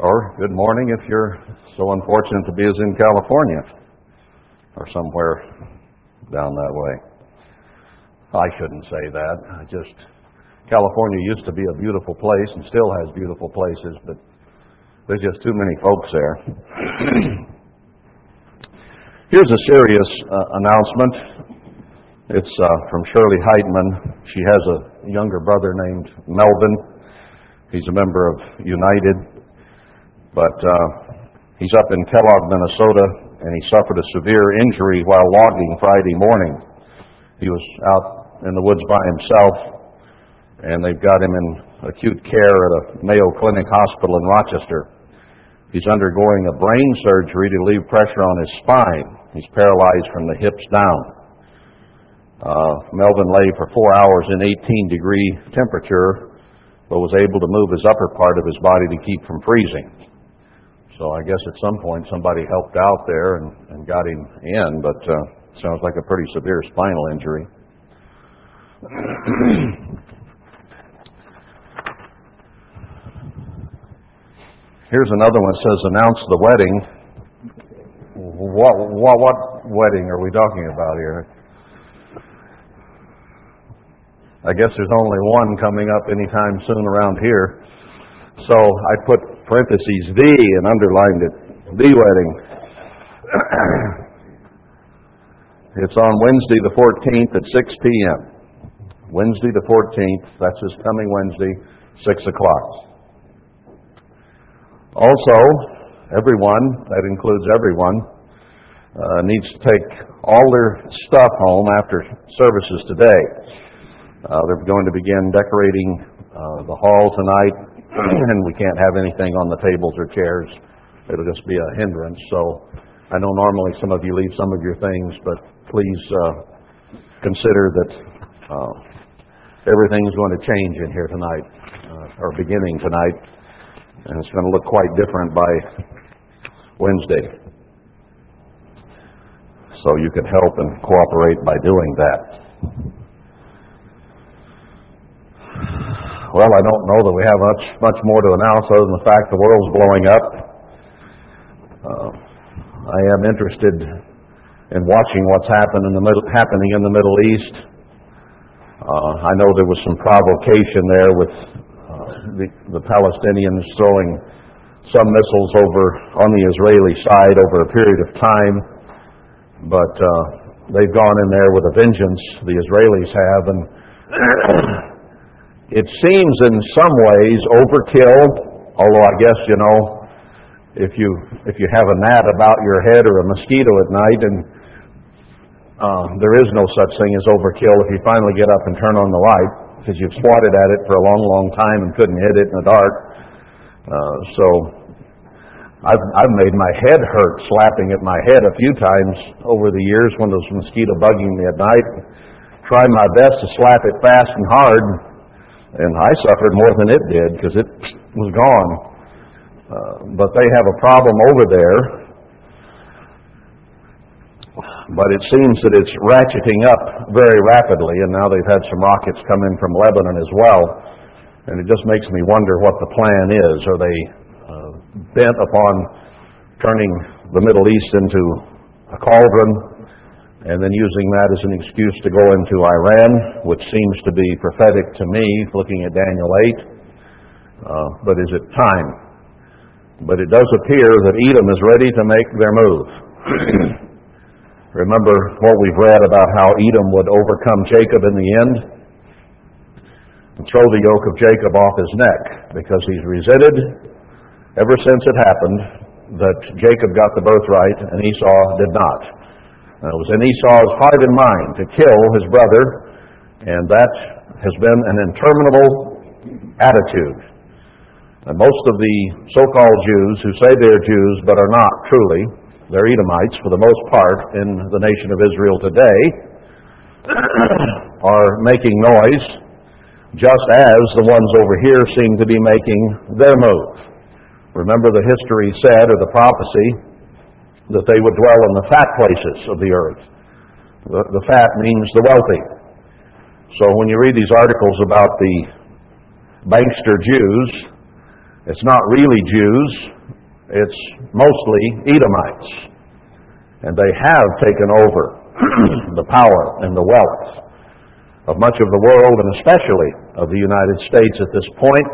Or good morning if you're so unfortunate to be as in California or somewhere down that way. I shouldn't say that. I just California used to be a beautiful place and still has beautiful places, but there's just too many folks there. Here's a serious uh, announcement. It's uh, from Shirley Heitman. She has a younger brother named Melvin. He's a member of United, but uh, he's up in Kellogg, Minnesota, and he suffered a severe injury while logging Friday morning. He was out in the woods by himself, and they've got him in acute care at a Mayo Clinic hospital in Rochester. He's undergoing a brain surgery to relieve pressure on his spine. He's paralyzed from the hips down. Uh, Melvin lay for four hours in 18 degree temperature, but was able to move his upper part of his body to keep from freezing. So I guess at some point somebody helped out there and, and got him in, but uh, sounds like a pretty severe spinal injury. Here's another one that says, announce the wedding. What, what, what wedding are we talking about here? I guess there's only one coming up anytime soon around here. So I put parentheses the and underlined it. The wedding. it's on Wednesday the 14th at 6 p.m. Wednesday the 14th, that's this coming Wednesday, 6 o'clock. Also, everyone, that includes everyone, uh, needs to take all their stuff home after services today. Uh, they're going to begin decorating uh, the hall tonight, and we can't have anything on the tables or chairs. It'll just be a hindrance. So I know normally some of you leave some of your things, but please uh, consider that uh, everything's going to change in here tonight, uh, or beginning tonight and it's going to look quite different by Wednesday. So you can help and cooperate by doing that. Well, I don't know that we have much much more to announce other than the fact the world's blowing up. Uh, I am interested in watching what's happened in the middle, happening in the Middle East. Uh, I know there was some provocation there with the, the Palestinians throwing some missiles over on the Israeli side over a period of time, but uh, they've gone in there with a vengeance, the Israelis have, and it seems in some ways overkill, although I guess, you know, if you if you have a gnat about your head or a mosquito at night and uh, there is no such thing as overkill if you finally get up and turn on the light because you've swatted at it for a long, long time and couldn't hit it in the dark. Uh, so I've, I've made my head hurt slapping at my head a few times over the years when there's mosquito bugging me at night. Try my best to slap it fast and hard, and I suffered more than it did because it was gone. Uh, but they have a problem over there but it seems that it's ratcheting up very rapidly, and now they've had some rockets come in from Lebanon as well. And it just makes me wonder what the plan is. Are they uh, bent upon turning the Middle East into a cauldron and then using that as an excuse to go into Iran, which seems to be prophetic to me, looking at Daniel 8. Uh, but is it time? But it does appear that Edom is ready to make their move. Remember what we've read about how Edom would overcome Jacob in the end? And throw the yoke of Jacob off his neck because he's resented ever since it happened that Jacob got the birthright and Esau did not. Uh, and it was in Esau's heart and mind to kill his brother, and that has been an interminable attitude. And most of the so called Jews who say they're Jews but are not truly they're Edomites for the most part in the nation of Israel today, are making noise just as the ones over here seem to be making their move. Remember the history said, or the prophecy, that they would dwell in the fat places of the earth. The, the fat means the wealthy. So when you read these articles about the bankster Jews It's not really Jews, it's mostly Edomites. And they have taken over the power and the wealth of much of the world and especially of the United States at this point.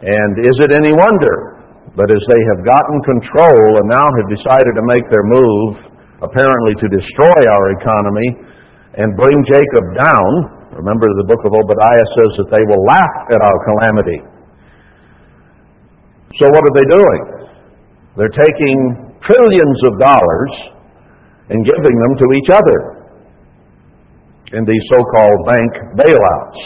And is it any wonder that as they have gotten control and now have decided to make their move, apparently to destroy our economy and bring Jacob down, remember the book of Obadiah says that they will laugh at our calamity. So what are they doing? They're taking trillions of dollars and giving them to each other in these so-called bank bailouts.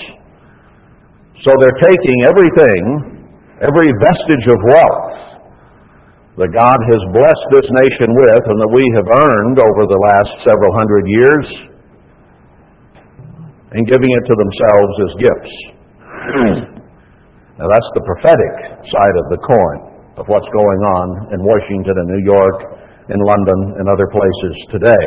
So they're taking everything, every vestige of wealth that God has blessed this nation with and that we have earned over the last several hundred years and giving it to themselves as gifts. now that's the prophetic side of the coin of what's going on in Washington and New York, in London and other places today.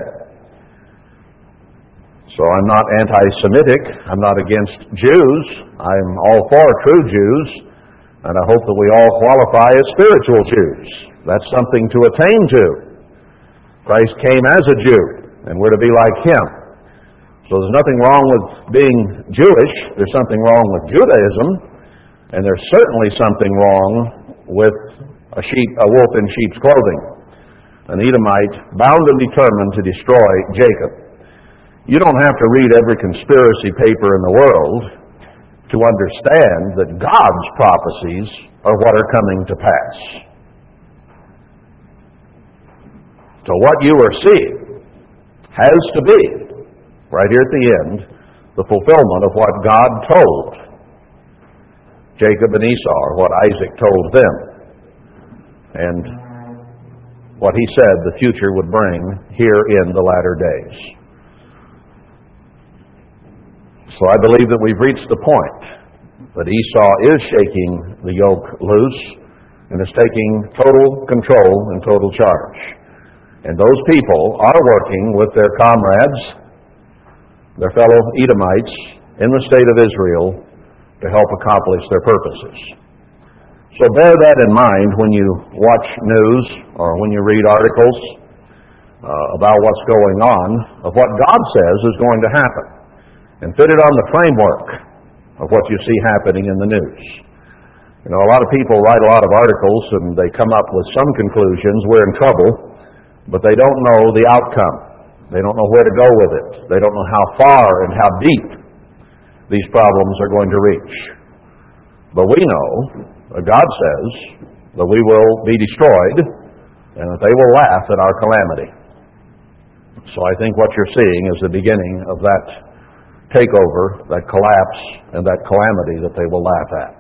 So I'm not anti-Semitic. I'm not against Jews. I'm all for true Jews. And I hope that we all qualify as spiritual Jews. That's something to attain to. Christ came as a Jew, and we're to be like Him. So there's nothing wrong with being Jewish. There's something wrong with Judaism. And there's certainly something wrong with a, sheep, a wolf in sheep's clothing. An Edomite bound and determined to destroy Jacob. You don't have to read every conspiracy paper in the world to understand that God's prophecies are what are coming to pass. So what you are seeing has to be, right here at the end, the fulfillment of what God told Jacob and Esau, what Isaac told them, and what he said the future would bring here in the latter days. So I believe that we've reached the point that Esau is shaking the yoke loose and is taking total control and total charge. And those people are working with their comrades, their fellow Edomites in the state of Israel to help accomplish their purposes. So bear that in mind when you watch news or when you read articles uh, about what's going on, of what God says is going to happen and fit it on the framework of what you see happening in the news. You know, a lot of people write a lot of articles and they come up with some conclusions. We're in trouble, but they don't know the outcome. They don't know where to go with it. They don't know how far and how deep these problems are going to reach. But we know God says that we will be destroyed and that they will laugh at our calamity. So I think what you're seeing is the beginning of that takeover, that collapse, and that calamity that they will laugh at.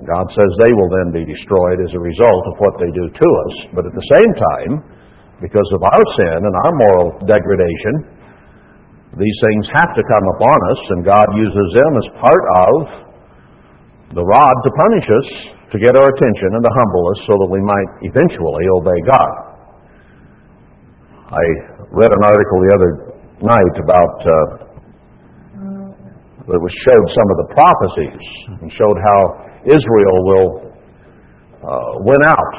And God says they will then be destroyed as a result of what they do to us. But at the same time, because of our sin and our moral degradation, these things have to come upon us, and God uses them as part of the rod to punish us, to get our attention and to humble us so that we might eventually obey God. I read an article the other night about uh, that was showed some of the prophecies and showed how Israel will uh, win out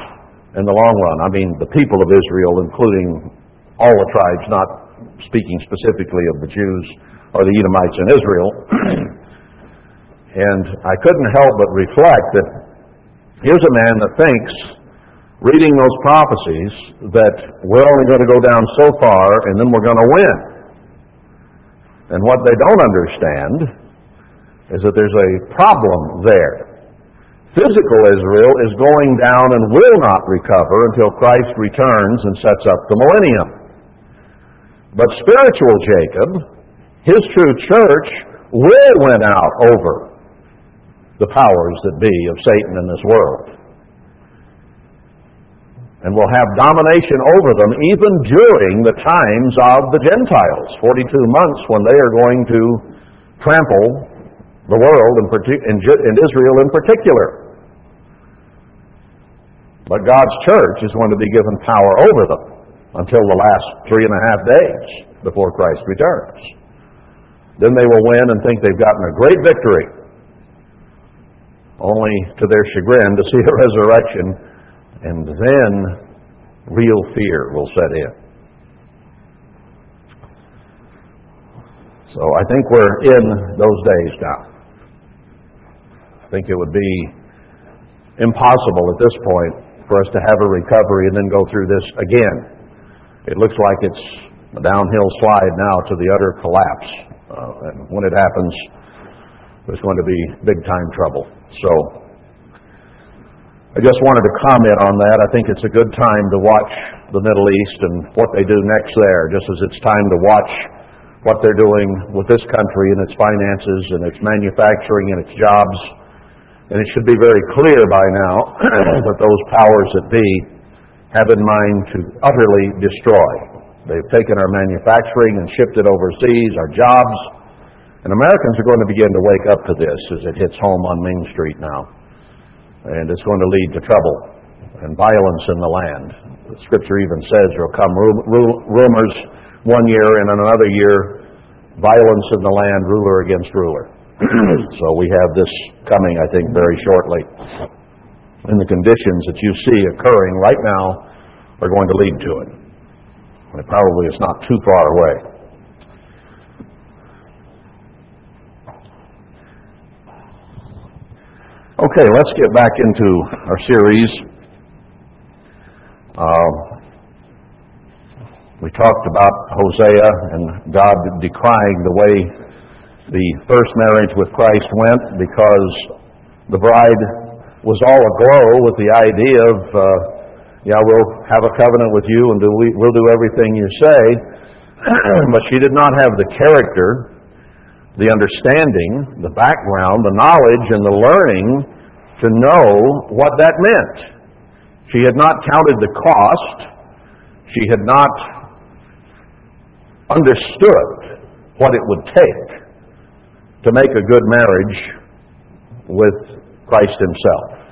in the long run. I mean, the people of Israel, including all the tribes, not speaking specifically of the Jews or the Edomites in Israel. and I couldn't help but reflect that here's a man that thinks, reading those prophecies, that we're only going to go down so far and then we're going to win. And what they don't understand is that there's a problem there. Physical Israel is going down and will not recover until Christ returns and sets up the millennium. But spiritual Jacob, his true church, will win out over the powers that be of Satan in this world. And will have domination over them even during the times of the Gentiles, 42 months when they are going to trample the world and, Israel in particular. But God's church is going to be given power over them until the last three and a half days before Christ returns. Then they will win and think they've gotten a great victory. only to their chagrin to see a resurrection, and then real fear will set in. So I think we're in those days now. I think it would be impossible at this point for us to have a recovery and then go through this again. It looks like it's a downhill slide now to the utter collapse. Uh, and when it happens, there's going to be big time trouble. So I just wanted to comment on that. I think it's a good time to watch the Middle East and what they do next there, just as it's time to watch what they're doing with this country and its finances and its manufacturing and its jobs. And it should be very clear by now that those powers that be have in mind to utterly destroy. They've taken our manufacturing and shipped it overseas, our jobs. And Americans are going to begin to wake up to this as it hits home on Main Street now. And it's going to lead to trouble and violence in the land. The scripture even says there will come rumors one year and another year, violence in the land, ruler against ruler. so we have this coming, I think, very shortly. And the conditions that you see occurring right now are going to lead to it. And it probably is not too far away. Okay, let's get back into our series. Uh, we talked about Hosea and God decrying the way the first marriage with Christ went because the bride was all aglow with the idea of, uh, yeah, we'll have a covenant with you and do we, we'll do everything you say. but she did not have the character, the understanding, the background, the knowledge, and the learning to know what that meant. She had not counted the cost. She had not understood what it would take to make a good marriage with Christ Himself.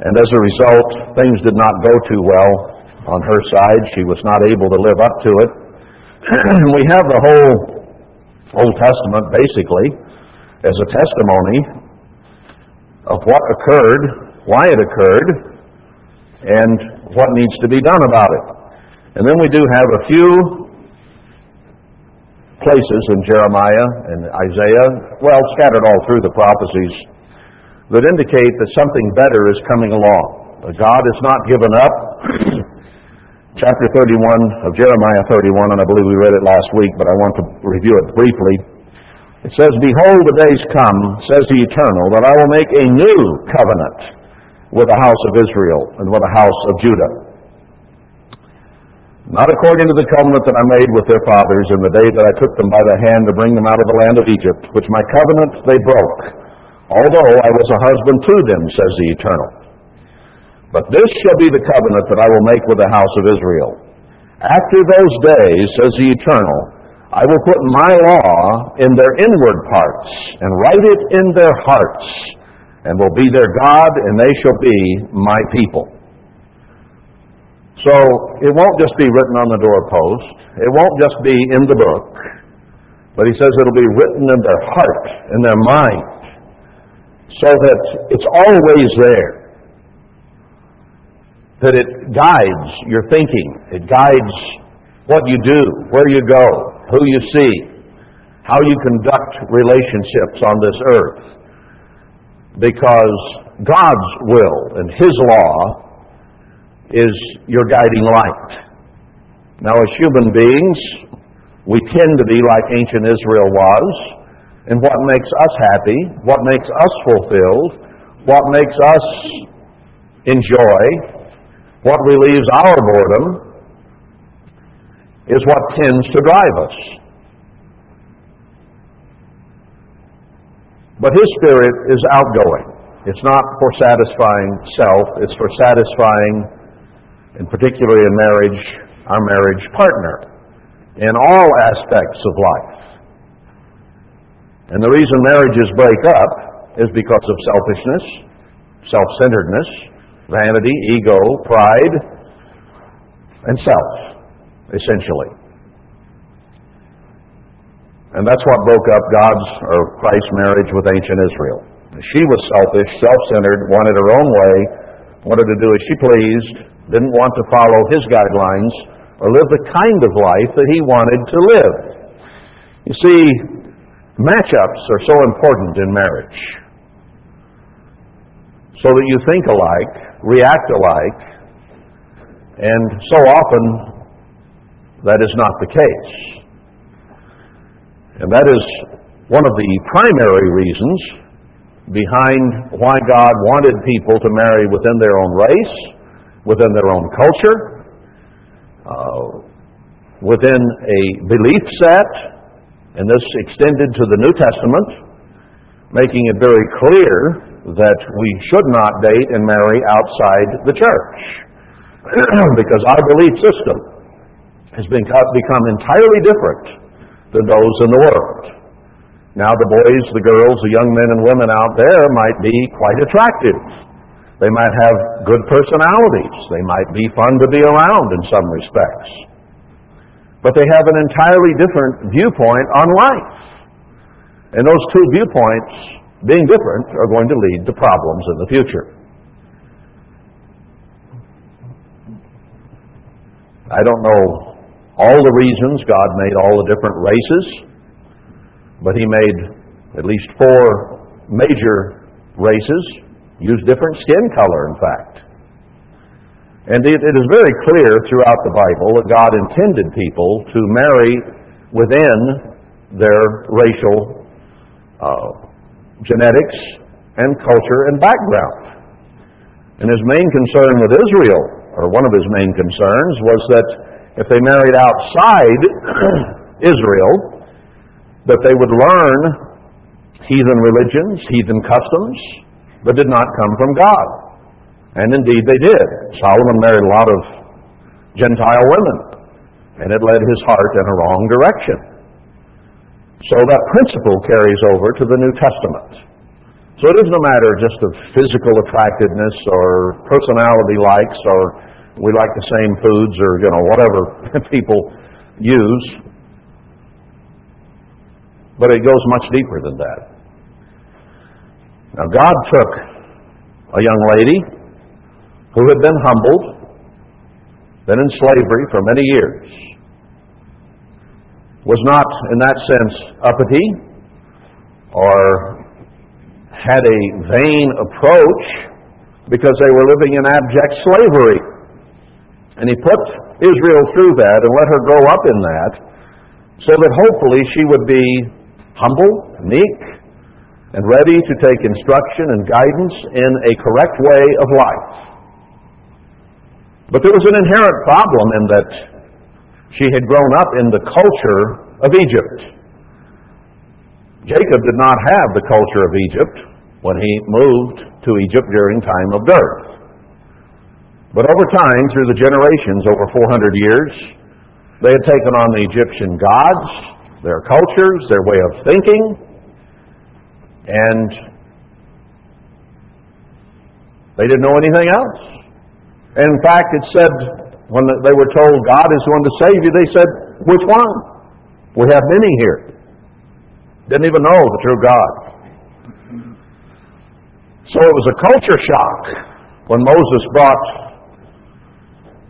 And as a result, things did not go too well on her side. She was not able to live up to it. we have the whole Old Testament basically as a testimony of what occurred, why it occurred, and what needs to be done about it. And then we do have a few places in Jeremiah and Isaiah, well, scattered all through the prophecies, that indicate that something better is coming along. God has not given up. Chapter 31 of Jeremiah 31, and I believe we read it last week, but I want to review it briefly. It says, Behold, the days come, says the Eternal, that I will make a new covenant with the house of Israel and with the house of Judah not according to the covenant that I made with their fathers in the day that I took them by the hand to bring them out of the land of Egypt, which my covenant they broke, although I was a husband to them, says the Eternal. But this shall be the covenant that I will make with the house of Israel. After those days, says the Eternal, I will put my law in their inward parts, and write it in their hearts, and will be their God, and they shall be my people. So it won't just be written on the doorpost. It won't just be in the book. But he says it'll be written in their heart, in their mind, so that it's always there. That it guides your thinking. It guides what you do, where you go, who you see, how you conduct relationships on this earth. Because God's will and His law is your guiding light. Now, as human beings, we tend to be like ancient Israel was, and what makes us happy, what makes us fulfilled, what makes us enjoy, what relieves our boredom, is what tends to drive us. But His Spirit is outgoing. It's not for satisfying self, it's for satisfying and particularly in marriage, our marriage partner, in all aspects of life. And the reason marriages break up is because of selfishness, self centeredness, vanity, ego, pride, and self, essentially. And that's what broke up God's or Christ's marriage with ancient Israel. She was selfish, self-centered, wanted her own way, wanted to do as she pleased, didn't want to follow his guidelines or live the kind of life that he wanted to live. You see, matchups are so important in marriage. So that you think alike, react alike, and so often that is not the case. And that is one of the primary reasons behind why God wanted people to marry within their own race, within their own culture, uh, within a belief set, and this extended to the New Testament, making it very clear that we should not date and marry outside the church. because our belief system has become entirely different than those in the world. Now the boys, the girls, the young men and women out there might be quite attractive. They might have good personalities. They might be fun to be around in some respects. But they have an entirely different viewpoint on life. And those two viewpoints, being different, are going to lead to problems in the future. I don't know all the reasons God made all the different races, but He made at least four major races use different skin color, in fact. And it, it is very clear throughout the Bible that God intended people to marry within their racial uh, genetics and culture and background. And his main concern with Israel, or one of his main concerns, was that if they married outside Israel, that they would learn heathen religions, heathen customs, that did not come from God. And indeed they did. Solomon married a lot of Gentile women, and it led his heart in a wrong direction. So that principle carries over to the New Testament. So it isn't a matter just of physical attractiveness or personality likes or we like the same foods or, you know, whatever people use. But it goes much deeper than that. Now, God took a young lady who had been humbled, been in slavery for many years, was not, in that sense, uppity or had a vain approach because they were living in abject slavery. And he put Israel through that and let her grow up in that so that hopefully she would be humble, meek, and ready to take instruction and guidance in a correct way of life. But there was an inherent problem in that she had grown up in the culture of Egypt. Jacob did not have the culture of Egypt when he moved to Egypt during time of dearth. But over time, through the generations, over 400 years, they had taken on the Egyptian gods, their cultures, their way of thinking, and they didn't know anything else. In fact, it said, when they were told God is going to save you, they said, which one? We have many here. Didn't even know the true God. So it was a culture shock when Moses brought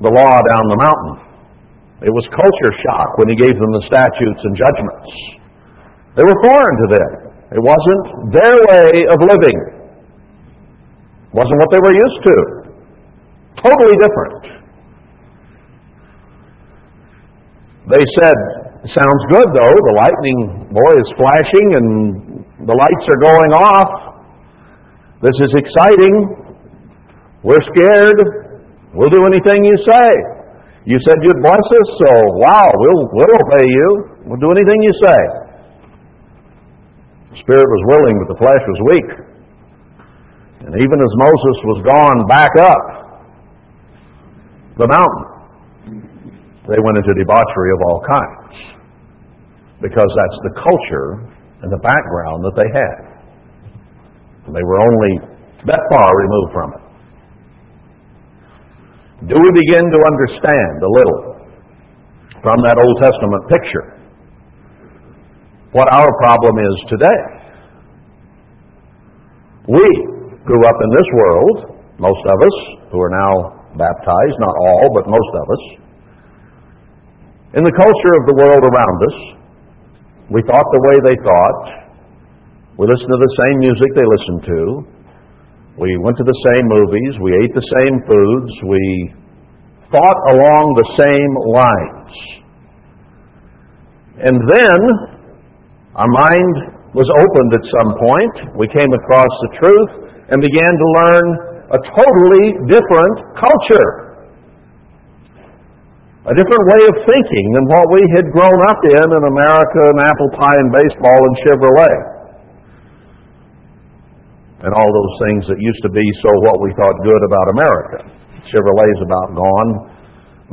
the law down the mountain. It was culture shock when he gave them the statutes and judgments. They were foreign to them. It wasn't their way of living. It wasn't what they were used to. Totally different. They said, sounds good though, the lightning boy is flashing and the lights are going off. This is exciting. We're scared. We'll do anything you say. You said you'd bless us, so wow, we'll, we'll obey you. We'll do anything you say. The spirit was willing, but the flesh was weak. And even as Moses was gone back up the mountain, they went into debauchery of all kinds. Because that's the culture and the background that they had. And they were only that far removed from it. Do we begin to understand a little from that Old Testament picture what our problem is today. We grew up in this world, most of us who are now baptized, not all, but most of us, in the culture of the world around us. We thought the way they thought. We listened to the same music they listened to. We went to the same movies. We ate the same foods. We thought along the same lines. And then our mind was opened at some point. We came across the truth and began to learn a totally different culture. A different way of thinking than what we had grown up in in America and apple pie and baseball and Chevrolet. And all those things that used to be so what we thought good about America. Chevrolet's about gone.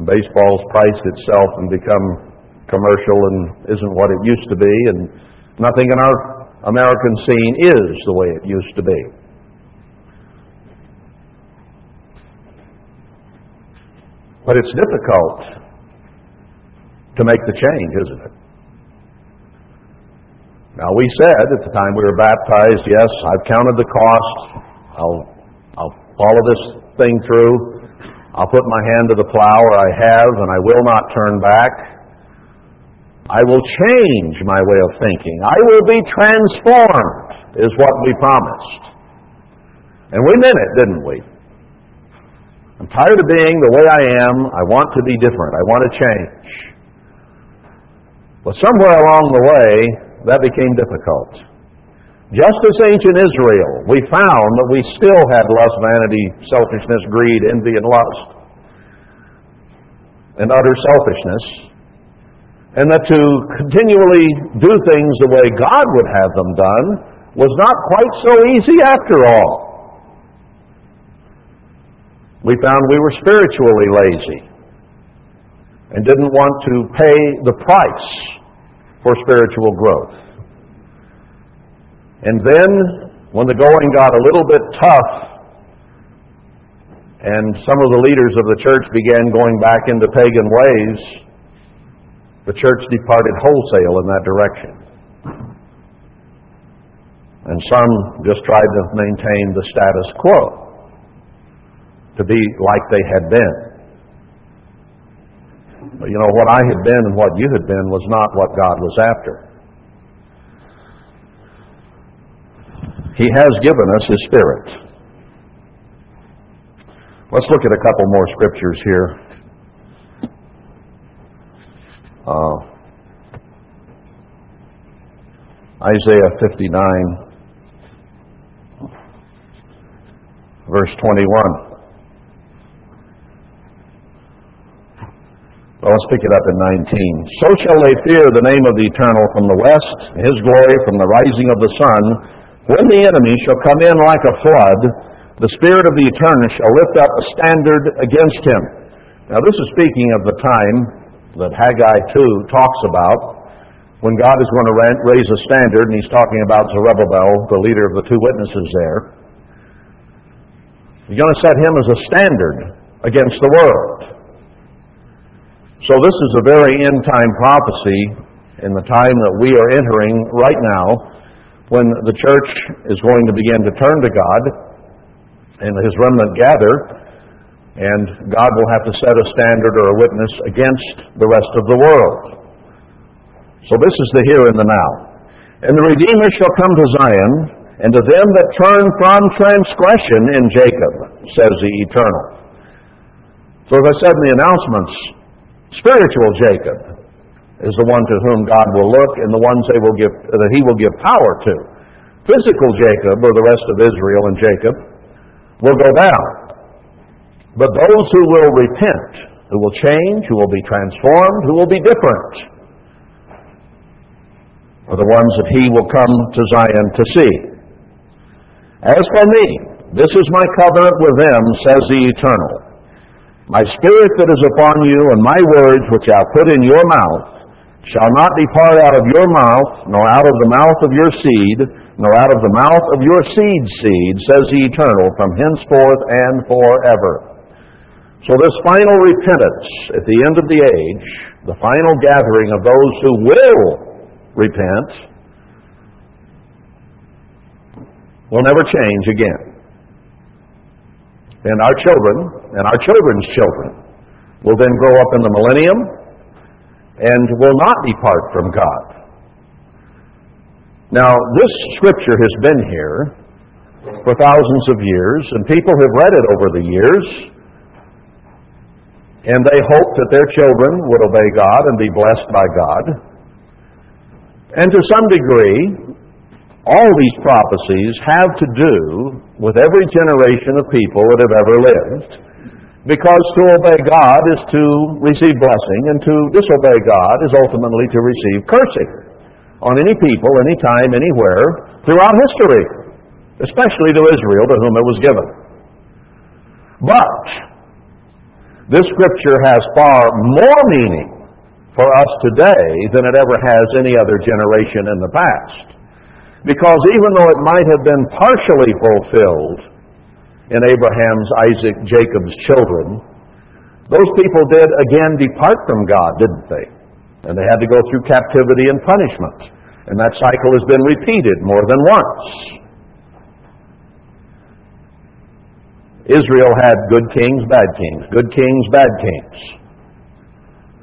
Baseball's priced itself and become commercial and isn't what it used to be. And nothing in our American scene is the way it used to be. But it's difficult to make the change, isn't it? Now, we said at the time we were baptized, yes, I've counted the cost. I'll, I'll follow this thing through. I'll put my hand to the plow, or I have, and I will not turn back. I will change my way of thinking. I will be transformed, is what we promised. And we meant it, didn't we? I'm tired of being the way I am. I want to be different. I want to change. But somewhere along the way, that became difficult. Just as ancient Israel, we found that we still had lust, vanity, selfishness, greed, envy, and lust, and utter selfishness, and that to continually do things the way God would have them done was not quite so easy after all we found we were spiritually lazy and didn't want to pay the price for spiritual growth. And then, when the going got a little bit tough, and some of the leaders of the church began going back into pagan ways, the church departed wholesale in that direction. And some just tried to maintain the status quo to be like they had been. You know, what I had been and what you had been was not what God was after. He has given us His Spirit. Let's look at a couple more scriptures here. Uh, Isaiah 59, verse 21. Well, let's pick it up in 19. So shall they fear the name of the Eternal from the west, his glory from the rising of the sun. When the enemy shall come in like a flood, the Spirit of the Eternal shall lift up a standard against him. Now, this is speaking of the time that Haggai 2 talks about when God is going to raise a standard, and he's talking about Zerubbabel, the leader of the two witnesses there. He's going to set him as a standard against the world. So this is a very end time prophecy in the time that we are entering right now when the church is going to begin to turn to God and his remnant gather and God will have to set a standard or a witness against the rest of the world. So this is the here and the now. And the Redeemer shall come to Zion, and to them that turn from transgression in Jacob, says the Eternal. So as I said in the announcements, Spiritual Jacob is the one to whom God will look and the ones they will give, that he will give power to. Physical Jacob, or the rest of Israel and Jacob, will go down. But those who will repent, who will change, who will be transformed, who will be different, are the ones that he will come to Zion to see. As for me, this is my covenant with them, says the Eternal. My spirit that is upon you and my words which I put in your mouth shall not depart out of your mouth, nor out of the mouth of your seed, nor out of the mouth of your seed's seed, says the Eternal, from henceforth and forever. So this final repentance at the end of the age, the final gathering of those who will repent will never change again. And our children and our children's children will then grow up in the millennium and will not depart from God. Now, this scripture has been here for thousands of years, and people have read it over the years, and they hope that their children would obey God and be blessed by God. And to some degree, all these prophecies have to do with every generation of people that have ever lived. Because to obey God is to receive blessing, and to disobey God is ultimately to receive cursing on any people, any time, anywhere, throughout history, especially to Israel, to whom it was given. But this scripture has far more meaning for us today than it ever has any other generation in the past. Because even though it might have been partially fulfilled in Abraham's, Isaac, Jacob's children, those people did again depart from God, didn't they? And they had to go through captivity and punishment. And that cycle has been repeated more than once. Israel had good kings, bad kings, good kings, bad kings.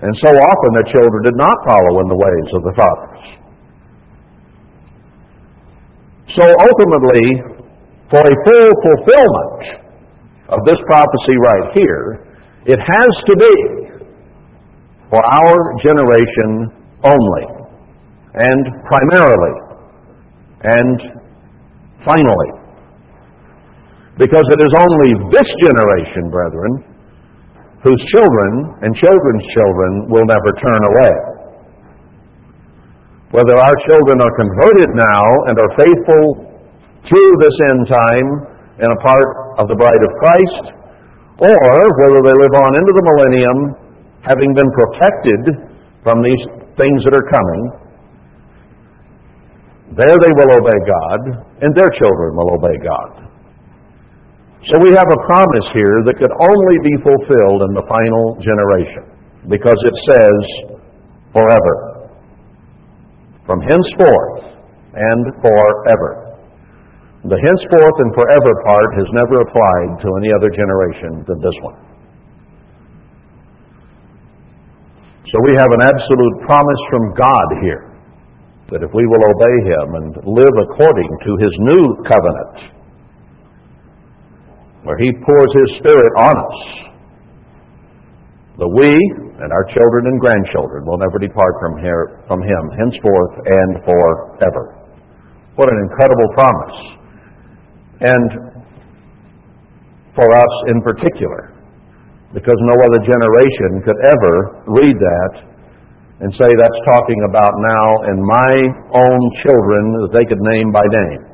And so often the children did not follow in the ways of the fathers. So ultimately, for a full fulfillment of this prophecy right here, it has to be for our generation only, and primarily, and finally. Because it is only this generation, brethren, whose children and children's children will never turn away whether our children are converted now and are faithful through this end time and a part of the bride of Christ, or whether they live on into the millennium having been protected from these things that are coming, there they will obey God, and their children will obey God. So we have a promise here that could only be fulfilled in the final generation, because it says forever from henceforth and forever. The henceforth and forever part has never applied to any other generation than this one. So we have an absolute promise from God here that if we will obey Him and live according to His new covenant, where He pours His Spirit on us, that we and our children and grandchildren will never depart from, here, from Him henceforth and forever. What an incredible promise. And for us in particular, because no other generation could ever read that and say that's talking about now and my own children that they could name by name.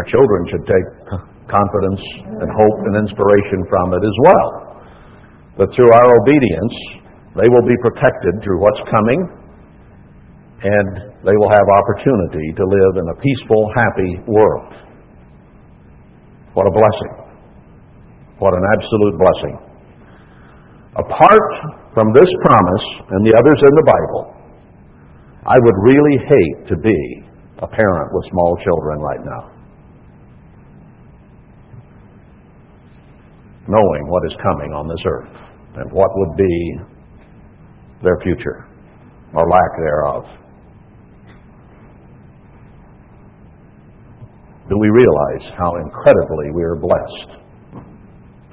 Our children should take confidence and hope and inspiration from it as well. That through our obedience, they will be protected through what's coming, and they will have opportunity to live in a peaceful, happy world. What a blessing. What an absolute blessing. Apart from this promise and the others in the Bible, I would really hate to be a parent with small children right now. Knowing what is coming on this earth and what would be their future or lack thereof. Do we realize how incredibly we are blessed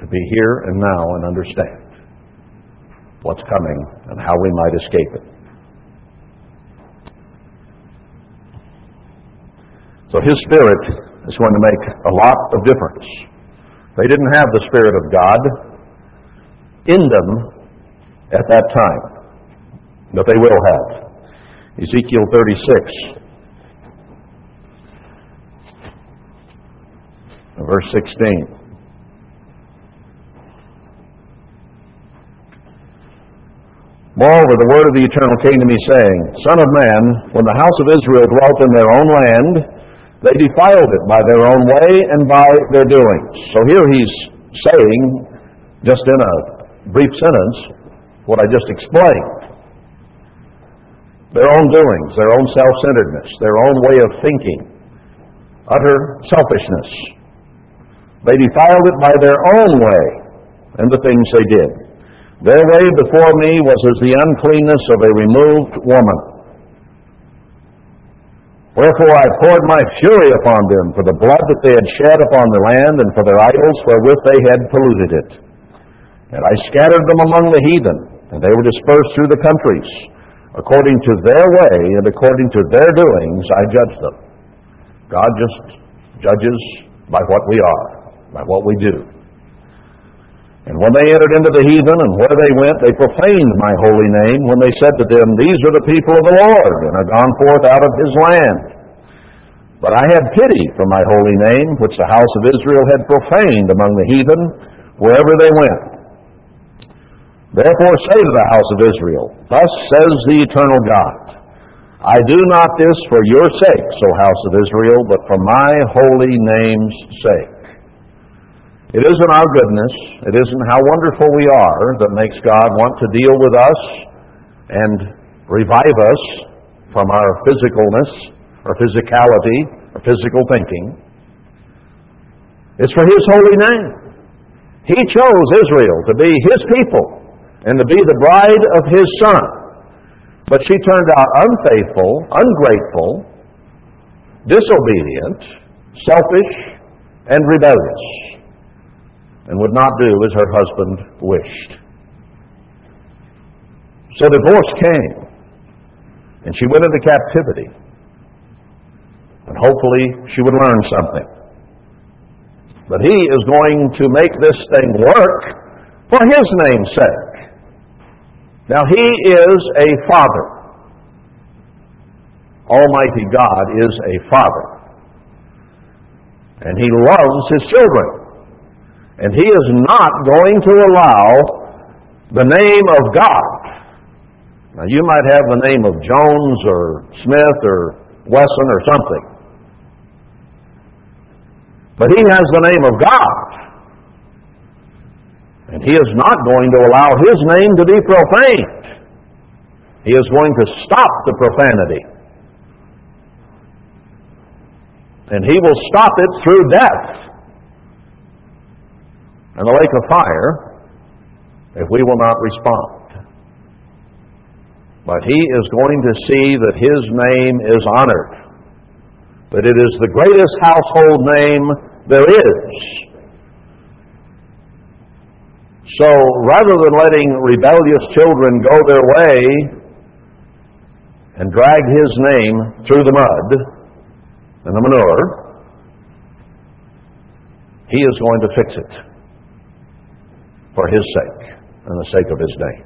to be here and now and understand what's coming and how we might escape it? So His Spirit is going to make a lot of difference they didn't have the Spirit of God in them at that time, but they will have. Ezekiel 36, verse 16. Moreover, the word of the Eternal came to me, saying, Son of man, when the house of Israel dwelt in their own land, they defiled it by their own way and by their doings. So here he's saying, just in a brief sentence what I just explained. Their own doings, their own self-centeredness, their own way of thinking, utter selfishness. They defiled it by their own way and the things they did. Their way before me was as the uncleanness of a removed woman. Wherefore I poured my fury upon them for the blood that they had shed upon the land and for their idols wherewith they had polluted it. And I scattered them among the heathen, and they were dispersed through the countries. According to their way and according to their doings, I judged them. God just judges by what we are, by what we do. And when they entered into the heathen and where they went, they profaned my holy name when they said to them, These are the people of the Lord, and are gone forth out of his land. But I had pity for my holy name, which the house of Israel had profaned among the heathen wherever they went. Therefore say to the house of Israel, Thus says the eternal God, I do not this for your sakes, O house of Israel, but for my holy name's sake. It isn't our goodness, it isn't how wonderful we are that makes God want to deal with us and revive us from our physicalness, our physicality, our physical thinking. It's for His holy name. He chose Israel to be His people and to be the bride of His Son. But she turned out unfaithful, ungrateful, disobedient, selfish, and rebellious and would not do as her husband wished. So divorce came, and she went into captivity. And hopefully she would learn something. But he is going to make this thing work for his name's sake. Now he is a father. Almighty God is a father. And he loves his children. And he is not going to allow the name of God. Now, you might have the name of Jones or Smith or Wesson or something. But he has the name of God. And he is not going to allow his name to be profaned. He is going to stop the profanity. And he will stop it through death and the lake of fire if we will not respond. But he is going to see that his name is honored, that it is the greatest household name there is. So rather than letting rebellious children go their way and drag his name through the mud and the manure, he is going to fix it for his sake and the sake of his name.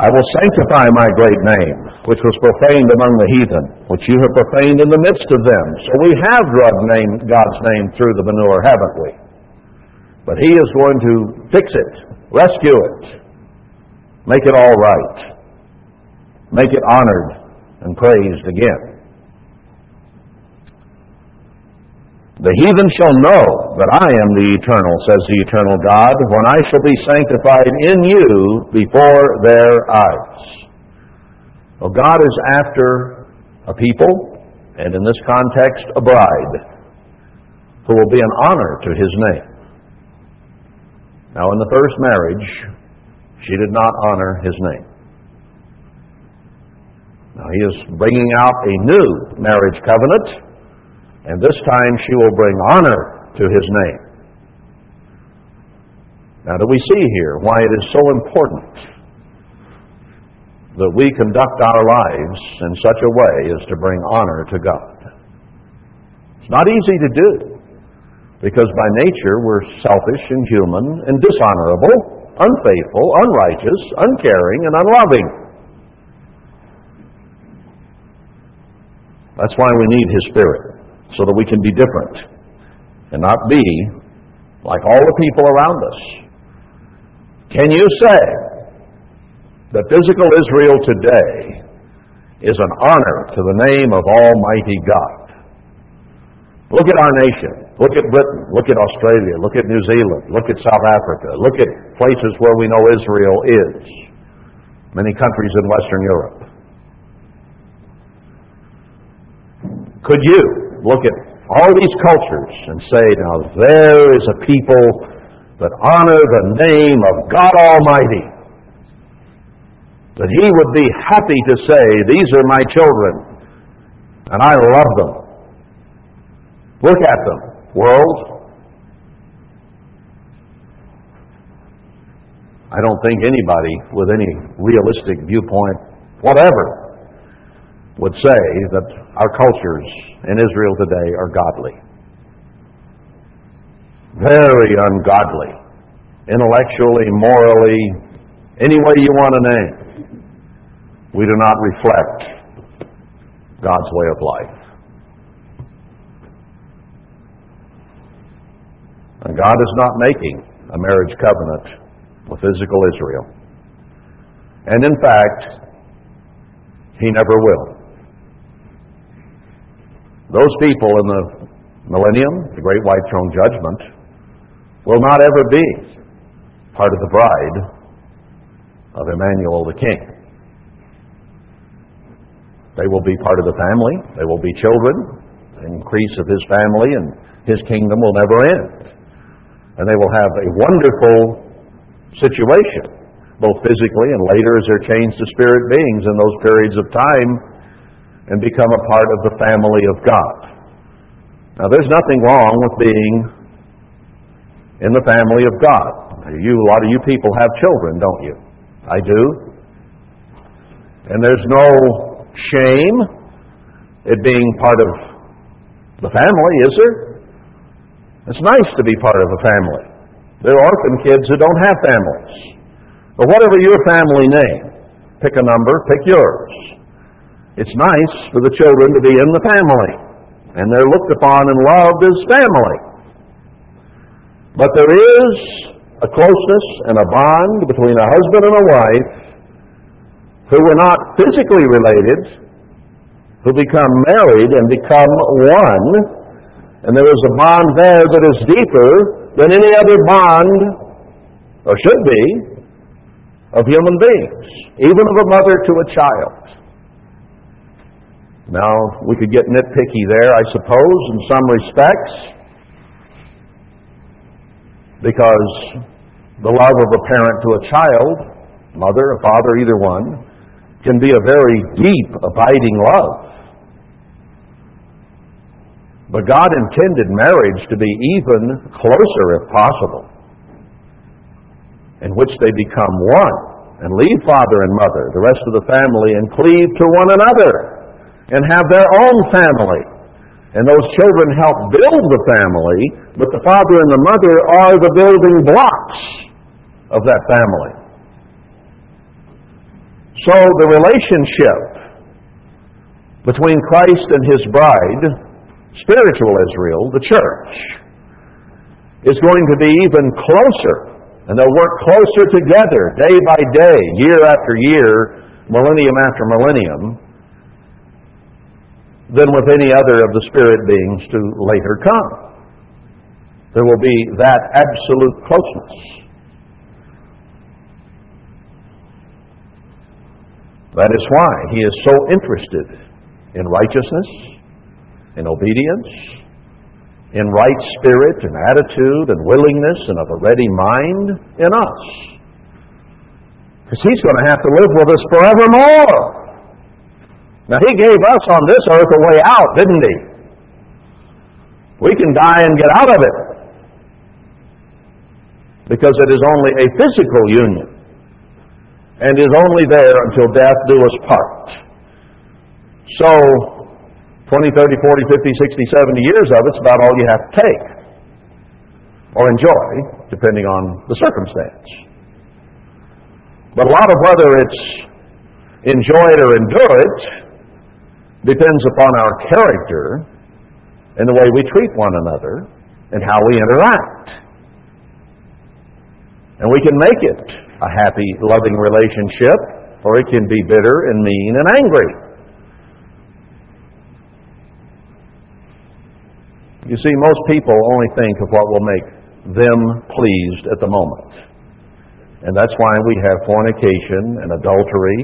I will sanctify my great name, which was profaned among the heathen, which you have profaned in the midst of them. So we have drugged name, God's name through the manure, haven't we? But He is going to fix it, rescue it, make it all right, make it honored and praised again. The heathen shall know that I am the eternal, says the eternal God, when I shall be sanctified in you before their eyes. Well, God is after a people, and in this context, a bride, who will be an honor to his name. Now, in the first marriage, she did not honor his name. Now, he is bringing out a new marriage covenant and this time she will bring honor to his name. Now, do we see here why it is so important that we conduct our lives in such a way as to bring honor to God? It's not easy to do because by nature we're selfish and human and dishonorable, unfaithful, unrighteous, uncaring, and unloving. That's why we need His Spirit so that we can be different and not be like all the people around us. Can you say that physical Israel today is an honor to the name of Almighty God? Look at our nation. Look at Britain, look at Australia, look at New Zealand, look at South Africa, look at places where we know Israel is, many countries in Western Europe. Could you look at all these cultures and say, now there is a people that honor the name of God Almighty? That He would be happy to say, these are my children, and I love them. Look at them world? I don't think anybody with any realistic viewpoint, whatever, would say that our cultures in Israel today are godly. Very ungodly. Intellectually, morally, any way you want to name. We do not reflect God's way of life. And God is not making a marriage covenant with physical Israel. And in fact, He never will. Those people in the millennium, the great white throne judgment, will not ever be part of the bride of Emmanuel the King. They will be part of the family. They will be children. The increase of his family and his kingdom will never end and they will have a wonderful situation, both physically and later as they're changed to spirit beings in those periods of time and become a part of the family of God. Now, there's nothing wrong with being in the family of God. You, a lot of you people have children, don't you? I do. And there's no shame it being part of the family, is there? It's nice to be part of a family. There are orphan kids who don't have families. But whatever your family name, pick a number, pick yours. It's nice for the children to be in the family, and they're looked upon and loved as family. But there is a closeness and a bond between a husband and a wife who were not physically related, who become married and become one and there is a bond there that is deeper than any other bond, or should be, of human beings, even of a mother to a child. Now, we could get nitpicky there, I suppose, in some respects, because the love of a parent to a child, mother, a father, either one, can be a very deep, abiding love. But God intended marriage to be even closer, if possible, in which they become one and leave father and mother, the rest of the family, and cleave to one another and have their own family. And those children help build the family, but the father and the mother are the building blocks of that family. So the relationship between Christ and his bride spiritual Israel, the church, is going to be even closer. And they'll work closer together day by day, year after year, millennium after millennium, than with any other of the spirit beings to later come. There will be that absolute closeness. That is why he is so interested in righteousness, in obedience, in right spirit and attitude and willingness and of a ready mind in us. Because He's going to have to live with us forevermore. Now, He gave us on this earth a way out, didn't He? We can die and get out of it. Because it is only a physical union and is only there until death do us part. So, 20, 30, 40, 50, 60, 70 years of it's about all you have to take or enjoy, depending on the circumstance. But a lot of whether it's enjoy it or endure it depends upon our character and the way we treat one another and how we interact. And we can make it a happy, loving relationship, or it can be bitter and mean and angry. You see, most people only think of what will make them pleased at the moment. And that's why we have fornication and adultery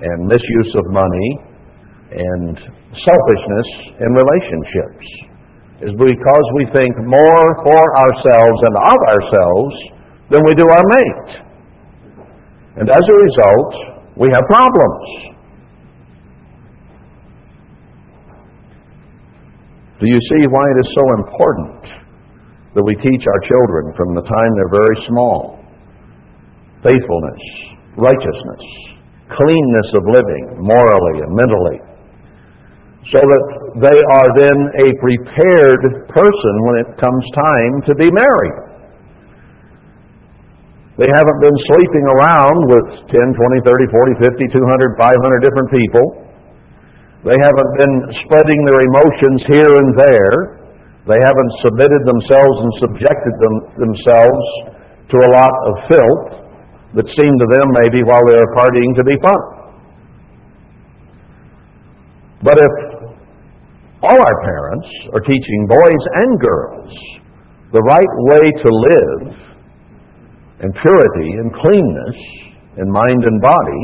and misuse of money and selfishness in relationships. Is because we think more for ourselves and of ourselves than we do our mate. And as a result, we have problems. Do you see why it is so important that we teach our children from the time they're very small faithfulness, righteousness, cleanness of living, morally and mentally, so that they are then a prepared person when it comes time to be married. They haven't been sleeping around with 10, 20, 30, 40, 50, 200, 500 different people. They haven't been spreading their emotions here and there. They haven't submitted themselves and subjected them, themselves to a lot of filth that seemed to them maybe while they were partying to be fun. But if all our parents are teaching boys and girls the right way to live in purity and cleanness in mind and body,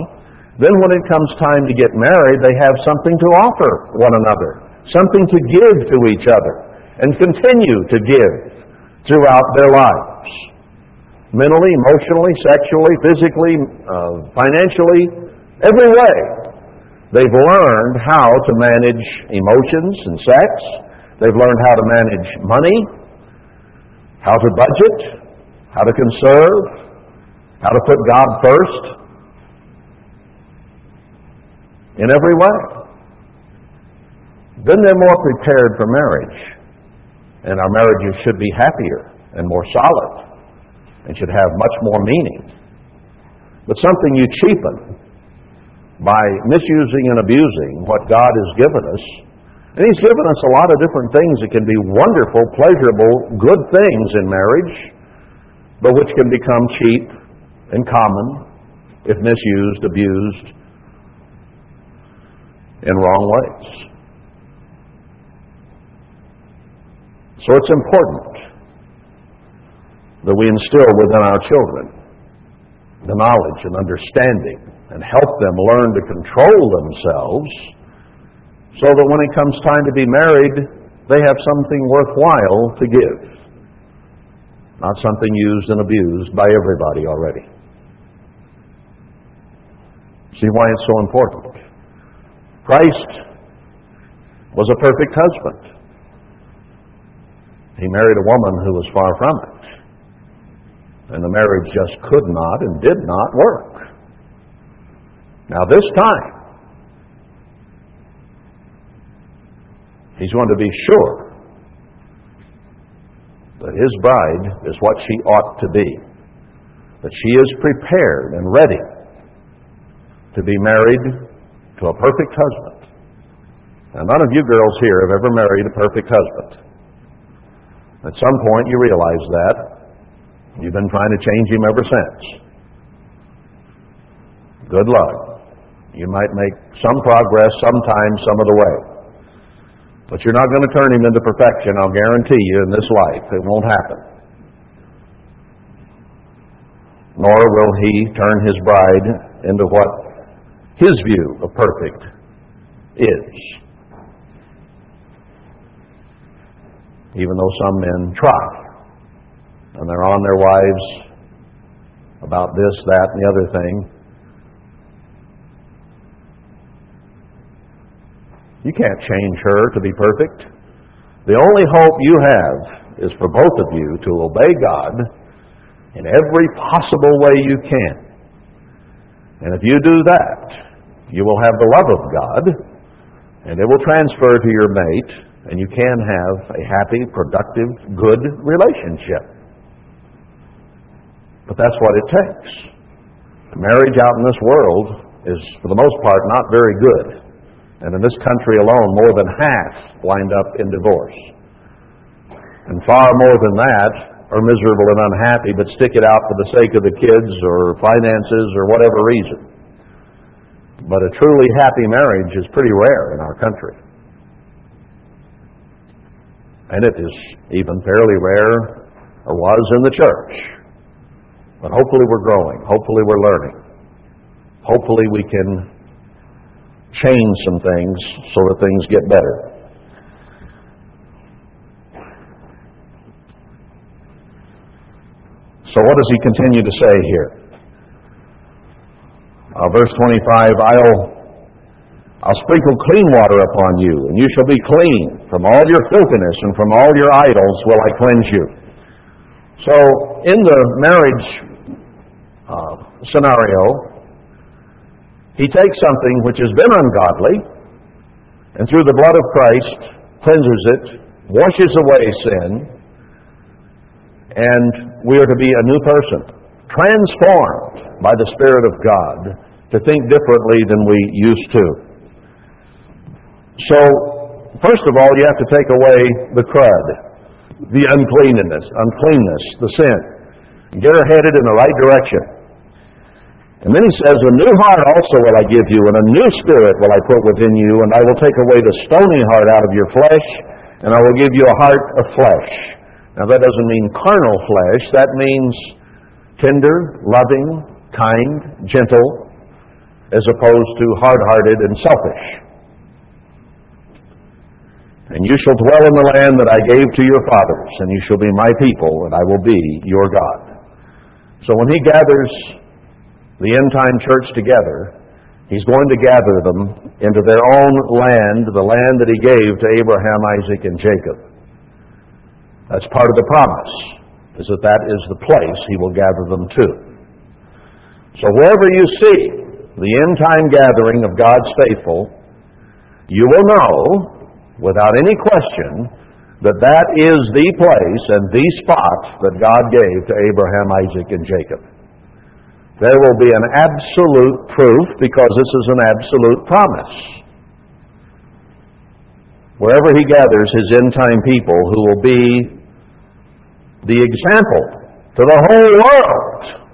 then when it comes time to get married, they have something to offer one another, something to give to each other, and continue to give throughout their lives mentally, emotionally, sexually, physically, uh, financially, every way. They've learned how to manage emotions and sex. They've learned how to manage money, how to budget, how to conserve, how to put God first in every way. Then they're more prepared for marriage, and our marriages should be happier and more solid and should have much more meaning. But something you cheapen by misusing and abusing what God has given us. And He's given us a lot of different things that can be wonderful, pleasurable, good things in marriage, but which can become cheap and common if misused, abused in wrong ways. So it's important that we instill within our children the knowledge and understanding and help them learn to control themselves so that when it comes time to be married, they have something worthwhile to give, not something used and abused by everybody already. See why it's so important? Christ was a perfect husband. He married a woman who was far from it and the marriage just could not and did not work. Now, this time, he's going to be sure that his bride is what she ought to be, that she is prepared and ready to be married to a perfect husband. Now, none of you girls here have ever married a perfect husband. At some point, you realize that, You've been trying to change him ever since. Good luck. You might make some progress sometime, some of the way. But you're not going to turn him into perfection, I'll guarantee you, in this life. It won't happen. Nor will he turn his bride into what his view of perfect is. Even though some men try and they're on their wives about this, that, and the other thing. You can't change her to be perfect. The only hope you have is for both of you to obey God in every possible way you can. And if you do that, you will have the love of God, and it will transfer to your mate, and you can have a happy, productive, good relationship. But that's what it takes. Marriage out in this world is, for the most part, not very good. And in this country alone, more than half wind up in divorce. And far more than that are miserable and unhappy, but stick it out for the sake of the kids or finances or whatever reason. But a truly happy marriage is pretty rare in our country. And it is even fairly rare, or was in the church. But hopefully we're growing. Hopefully we're learning. Hopefully we can change some things so that things get better. So what does he continue to say here? Uh, verse 25, I'll, I'll sprinkle clean water upon you, and you shall be clean. From all your filthiness and from all your idols will I cleanse you. So, in the marriage uh, scenario, he takes something which has been ungodly, and through the blood of Christ cleanses it, washes away sin, and we are to be a new person, transformed by the Spirit of God to think differently than we used to. So, first of all, you have to take away the crud, the uncleanness, uncleanness, the sin. Get her headed in the right direction. And then he says, A new heart also will I give you, and a new spirit will I put within you, and I will take away the stony heart out of your flesh, and I will give you a heart of flesh. Now that doesn't mean carnal flesh, that means tender, loving, kind, gentle, as opposed to hard hearted and selfish. And you shall dwell in the land that I gave to your fathers, and you shall be my people, and I will be your God. So when he gathers the end time church together, he's going to gather them into their own land, the land that he gave to Abraham, Isaac, and Jacob. That's part of the promise, is that that is the place he will gather them to. So wherever you see the end time gathering of God's faithful, you will know, without any question, that that is the place and the spot that God gave to Abraham, Isaac, and Jacob. There will be an absolute proof because this is an absolute promise. Wherever he gathers his end time people who will be the example to the whole world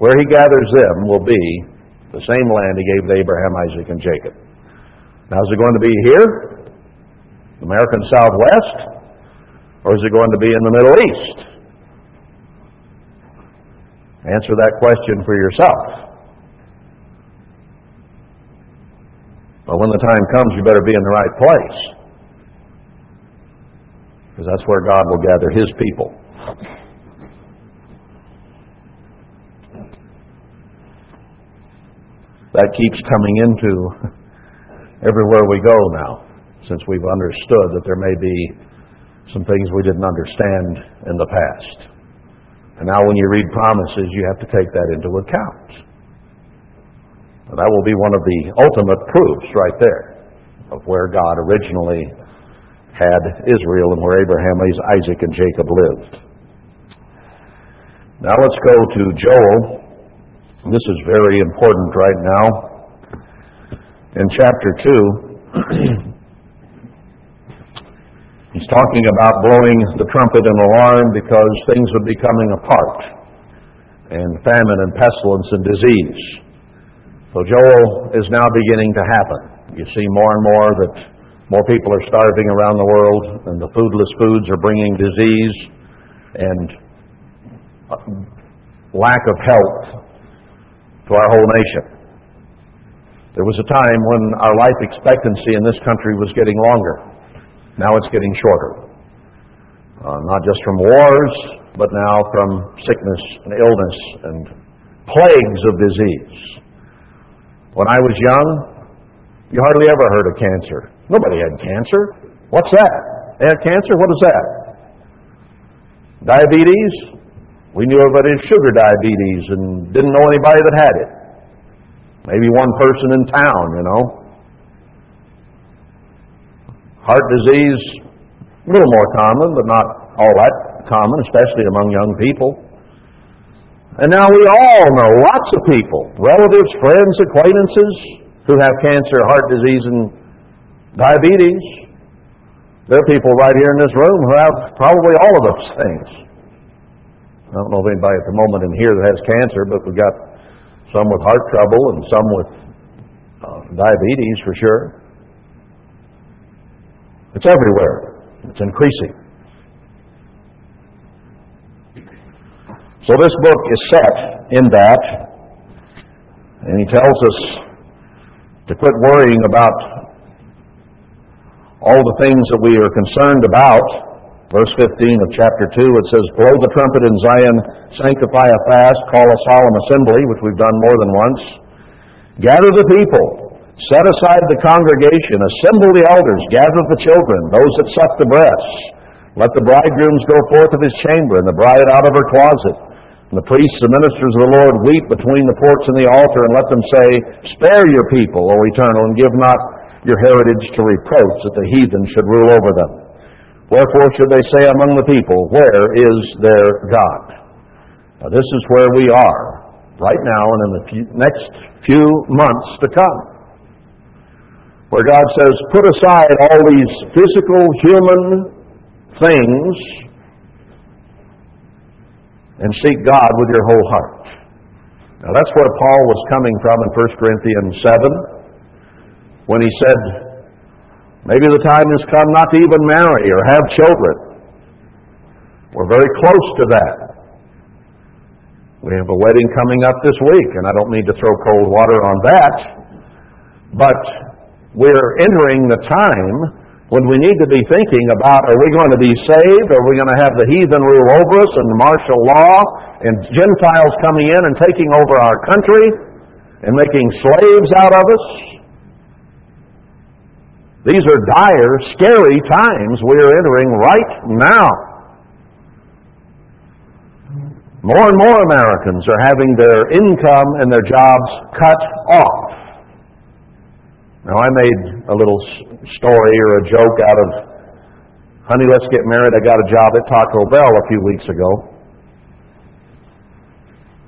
where he gathers them will be the same land he gave to Abraham, Isaac, and Jacob. Now, is it going to be here, the American Southwest, or is it going to be in the Middle East? Answer that question for yourself. But when the time comes, you better be in the right place. Because that's where God will gather His people. that keeps coming into everywhere we go now, since we've understood that there may be some things we didn't understand in the past. And now, when you read promises, you have to take that into account. And that will be one of the ultimate proofs right there of where God originally had Israel and where Abraham, Isaac, and Jacob lived. Now let's go to Joel this is very important right now. In chapter 2, he's talking about blowing the trumpet and alarm because things would be coming apart, and famine and pestilence and disease. So Joel is now beginning to happen. You see more and more that more people are starving around the world, and the foodless foods are bringing disease and uh, lack of health to our whole nation. There was a time when our life expectancy in this country was getting longer. Now it's getting shorter. Uh, not just from wars, but now from sickness and illness and plagues of disease. When I was young, you hardly ever heard of cancer. Nobody had cancer. What's that? They had cancer? What is that? Diabetes? We knew of it as sugar diabetes and didn't know anybody that had it. Maybe one person in town, you know. Heart disease, a little more common, but not all that common, especially among young people. And now we all know lots of people, relatives, friends, acquaintances, who have cancer, heart disease, and diabetes. There are people right here in this room who have probably all of those things. I don't know of anybody at the moment in here that has cancer, but we've got some with heart trouble and some with uh, diabetes for sure. It's everywhere. It's increasing. So this book is set in that, and he tells us to quit worrying about all the things that we are concerned about. Verse 15 of chapter 2, it says, Blow the trumpet in Zion, sanctify a fast, call a solemn assembly, which we've done more than once. Gather the people, set aside the congregation, assemble the elders, gather the children, those that suck the breasts. Let the bridegrooms go forth of his chamber, and the bride out of her closet. And the priests and ministers of the Lord weep between the porch and the altar, and let them say, Spare your people, O eternal, and give not your heritage to reproach, that the heathen should rule over them. Wherefore should they say among the people, Where is their God? Now this is where we are right now and in the few, next few months to come. Where God says, Put aside all these physical, human things and seek God with your whole heart. Now that's where Paul was coming from in 1 Corinthians 7 when he said, maybe the time has come not to even marry or have children. We're very close to that. We have a wedding coming up this week, and I don't mean to throw cold water on that, but we're entering the time when we need to be thinking about are we going to be saved? Are we going to have the heathen rule over us and martial law and Gentiles coming in and taking over our country and making slaves out of us? These are dire, scary times we are entering right now. More and more Americans are having their income and their jobs cut off. Now, I made a little story or a joke out of, honey, let's get married. I got a job at Taco Bell a few weeks ago.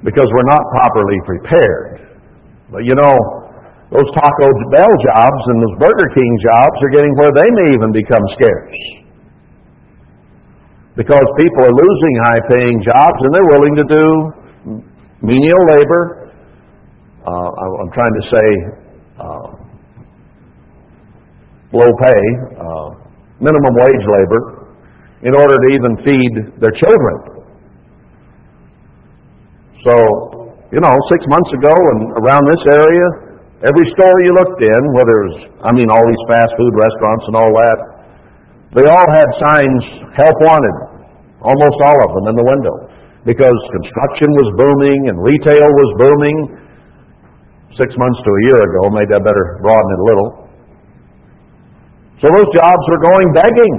Because we're not properly prepared. But you know, those Taco Bell jobs and those Burger King jobs are getting where they may even become scarce. Because people are losing high paying jobs and they're willing to do menial labor. Uh, I'm trying to say, uh, low pay, uh, minimum wage labor, in order to even feed their children. So, you know, six months ago and around this area, every store you looked in, whether it was, I mean, all these fast food restaurants and all that, they all had signs, help wanted, almost all of them in the window, because construction was booming and retail was booming. Six months to a year ago, maybe I better broaden it a little. So those jobs were going begging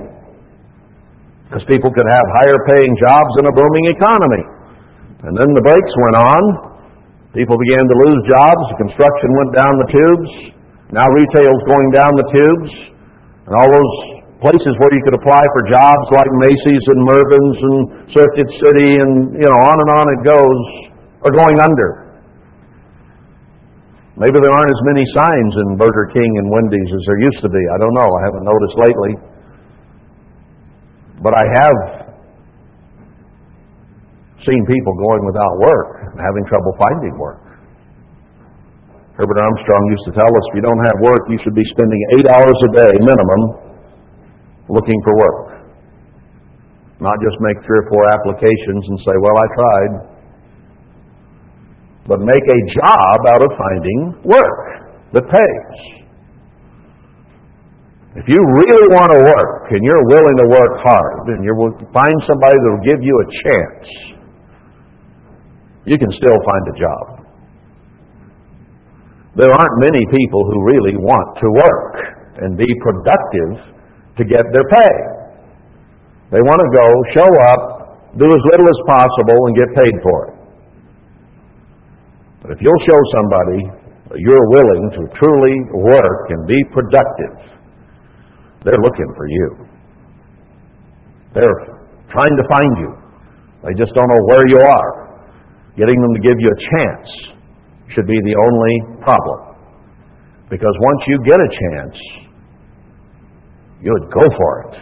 because people could have higher paying jobs in a booming economy. And then the brakes went on. People began to lose jobs. Construction went down the tubes. Now retail's going down the tubes. And all those places where you could apply for jobs like Macy's and Mervyn's and Circuit City and, you know, on and on it goes, are going under. Maybe there aren't as many signs in Burger King and Wendy's as there used to be. I don't know. I haven't noticed lately. But I have seen people going without work and having trouble finding work. Herbert Armstrong used to tell us if you don't have work, you should be spending eight hours a day minimum looking for work. Not just make three or four applications and say, well, I tried but make a job out of finding work that pays. If you really want to work and you're willing to work hard and you will find somebody that will give you a chance, you can still find a job. There aren't many people who really want to work and be productive to get their pay. They want to go, show up, do as little as possible, and get paid for it. But if you'll show somebody that you're willing to truly work and be productive, they're looking for you. They're trying to find you. They just don't know where you are. Getting them to give you a chance should be the only problem. Because once you get a chance, you would go for it.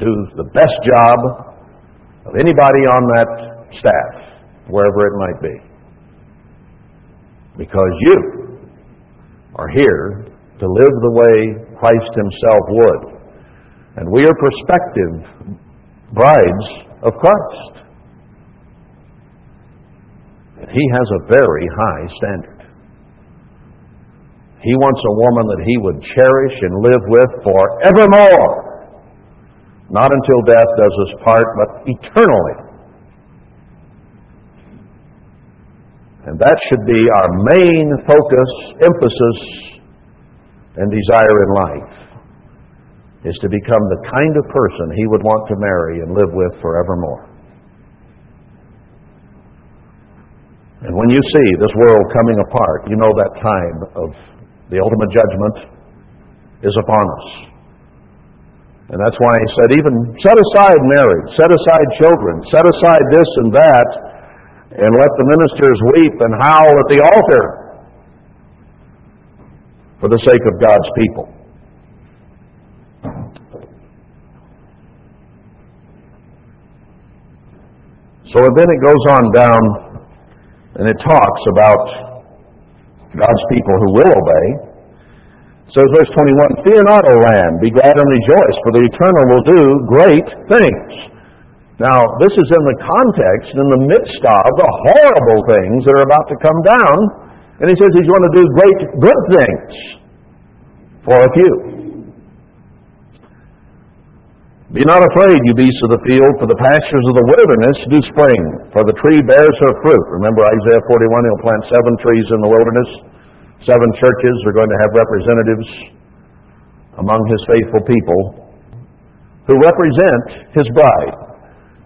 Do the best job of anybody on that staff, wherever it might be because you are here to live the way Christ Himself would. And we are prospective brides of Christ. And he has a very high standard. He wants a woman that he would cherish and live with forevermore. Not until death does us part, but eternally. And that should be our main focus, emphasis, and desire in life, is to become the kind of person he would want to marry and live with forevermore. And when you see this world coming apart, you know that time of the ultimate judgment is upon us. And that's why he said, even set aside marriage, set aside children, set aside this and that, and let the ministers weep and howl at the altar for the sake of God's people. So then it goes on down and it talks about God's people who will obey. So verse 21, Fear not, O land, be glad and rejoice, for the Eternal will do great things. Now, this is in the context, in the midst of the horrible things that are about to come down. And he says he's going to do great good things for a few. Be not afraid, you beasts of the field, for the pastures of the wilderness do spring, for the tree bears her fruit. Remember Isaiah 41, he'll plant seven trees in the wilderness. Seven churches are going to have representatives among his faithful people who represent his bride.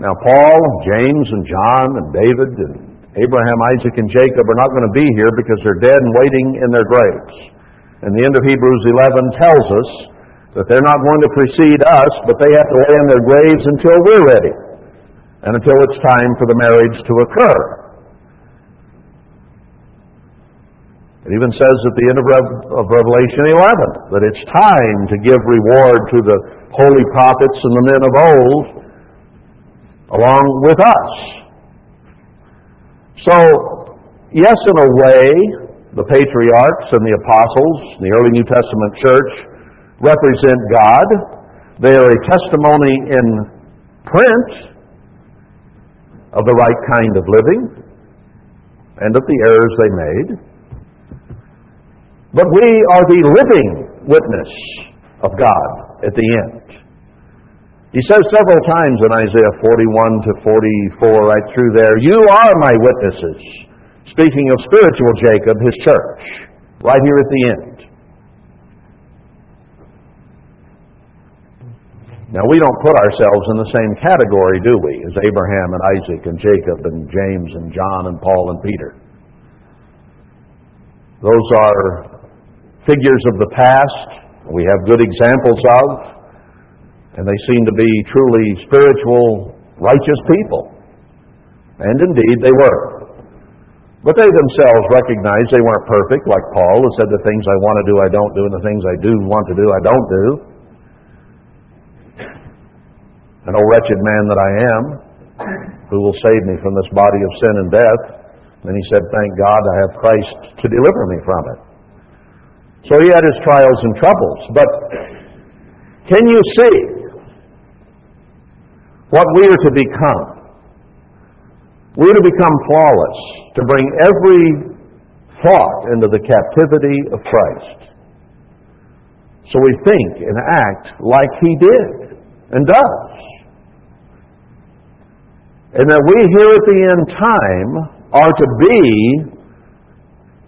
Now, Paul, James, and John, and David, and Abraham, Isaac, and Jacob are not going to be here because they're dead and waiting in their graves. And the end of Hebrews 11 tells us that they're not going to precede us, but they have to lay in their graves until we're ready and until it's time for the marriage to occur. It even says at the end of, Revelation 11 that it's time to give reward to the holy prophets and the men of old along with us. So, yes, in a way, the patriarchs and the apostles, the early New Testament church, represent God. They are a testimony in print of the right kind of living and of the errors they made. But we are the living witness of God at the end. He says several times in Isaiah 41 to 44, right through there, You are my witnesses. Speaking of spiritual Jacob, his church, right here at the end. Now, we don't put ourselves in the same category, do we, as Abraham and Isaac and Jacob and James and John and Paul and Peter. Those are figures of the past we have good examples of and they seemed to be truly spiritual, righteous people. And indeed, they were. But they themselves recognized they weren't perfect, like Paul, who said, The things I want to do, I don't do, and the things I do want to do, I don't do. And oh, wretched man that I am, who will save me from this body of sin and death? And he said, Thank God I have Christ to deliver me from it. So he had his trials and troubles. But can you see what we are to become. We are to become flawless, to bring every thought into the captivity of Christ. So we think and act like He did and does. And that we here at the end time are to be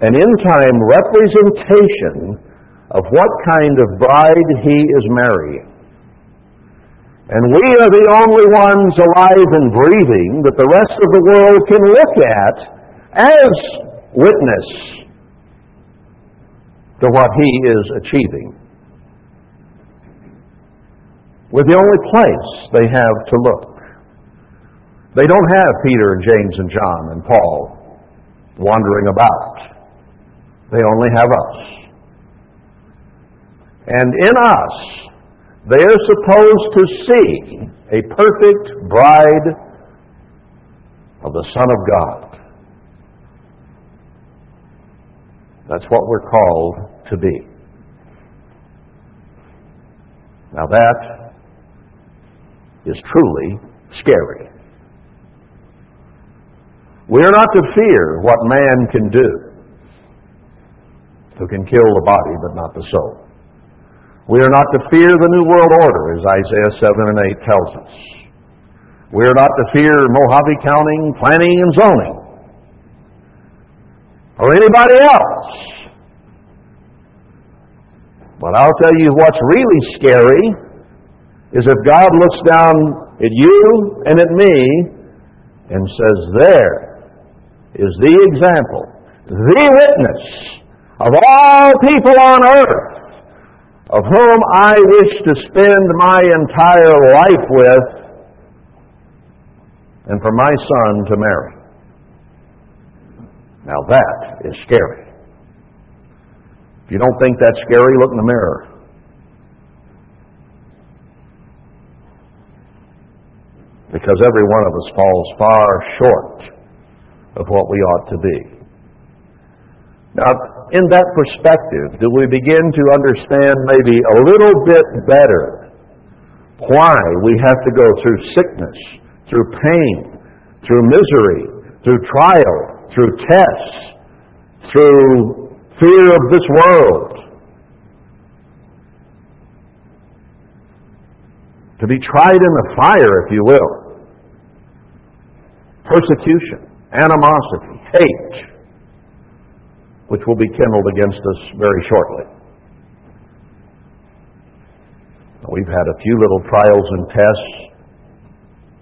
an end time representation of what kind of bride He is marrying. And we are the only ones alive and breathing that the rest of the world can look at as witness to what he is achieving. We're the only place they have to look. They don't have Peter and James and John and Paul wandering about. They only have us. And in us, they are supposed to see a perfect bride of the Son of God. That's what we're called to be. Now that is truly scary. We are not to fear what man can do, who can kill the body but not the soul. We are not to fear the New World Order, as Isaiah 7 and 8 tells us. We are not to fear Mohave County planning and zoning, or anybody else. But I'll tell you what's really scary is if God looks down at you and at me and says, There is the example, the witness of all people on earth of whom I wish to spend my entire life with and for my son to marry. Now that is scary. If you don't think that's scary, look in the mirror. Because every one of us falls far short of what we ought to be. Now, in that perspective, do we begin to understand maybe a little bit better why we have to go through sickness, through pain, through misery, through trial, through tests, through fear of this world? To be tried in the fire, if you will. Persecution, animosity, hate which will be kindled against us very shortly. We've had a few little trials and tests,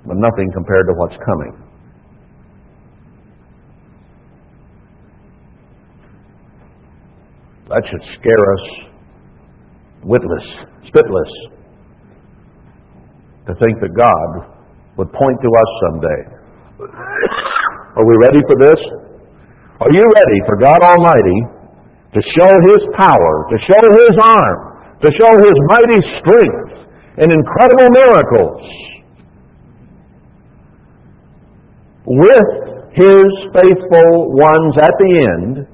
but nothing compared to what's coming. That should scare us witless, spitless, to think that God would point to us someday. Are we ready for this? Are you ready for God Almighty to show His power, to show His arm, to show His mighty strength and incredible miracles with His faithful ones at the end?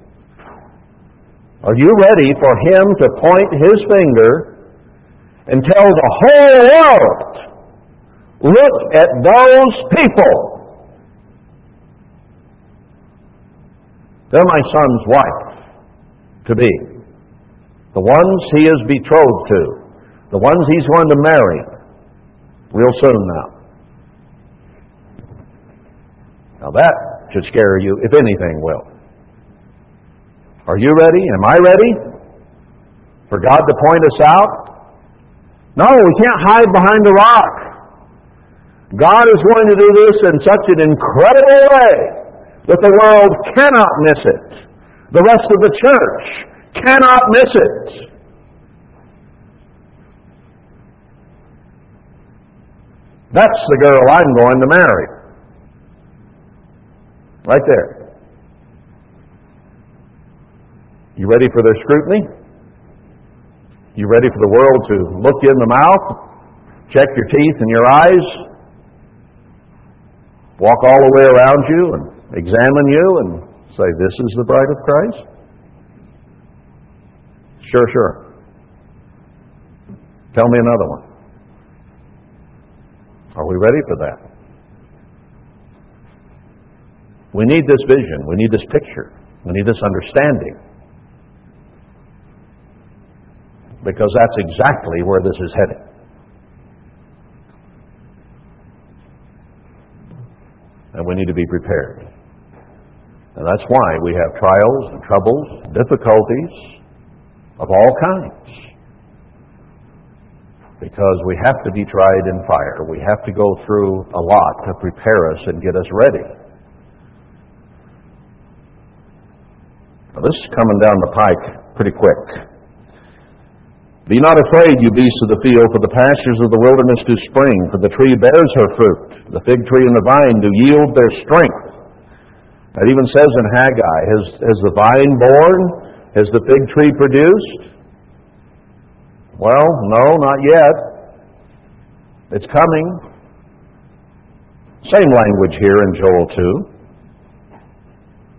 Are you ready for Him to point His finger and tell the whole world, look at those people They're my son's wife to be. The ones he is betrothed to. The ones he's going to marry real soon now. Now that should scare you, if anything will. Are you ready? Am I ready? For God to point us out? No, we can't hide behind a rock. God is going to do this in such an incredible way that the world cannot miss it. The rest of the church cannot miss it. That's the girl I'm going to marry. Right there. You ready for their scrutiny? You ready for the world to look you in the mouth, check your teeth and your eyes, walk all the way around you, and examine you and say, This is the bride of Christ? Sure, sure. Tell me another one. Are we ready for that? We need this vision. We need this picture. We need this understanding. Because that's exactly where this is heading. And we need to be prepared. And that's why we have trials and troubles, difficulties of all kinds. Because we have to be tried in fire. We have to go through a lot to prepare us and get us ready. Now, this is coming down the pike pretty quick. Be not afraid, you beasts of the field, for the pastures of the wilderness do spring, for the tree bears her fruit. The fig tree and the vine do yield their strength. It even says in Haggai, has, has the vine borne? Has the fig tree produced? Well, no, not yet. It's coming. Same language here in Joel 2.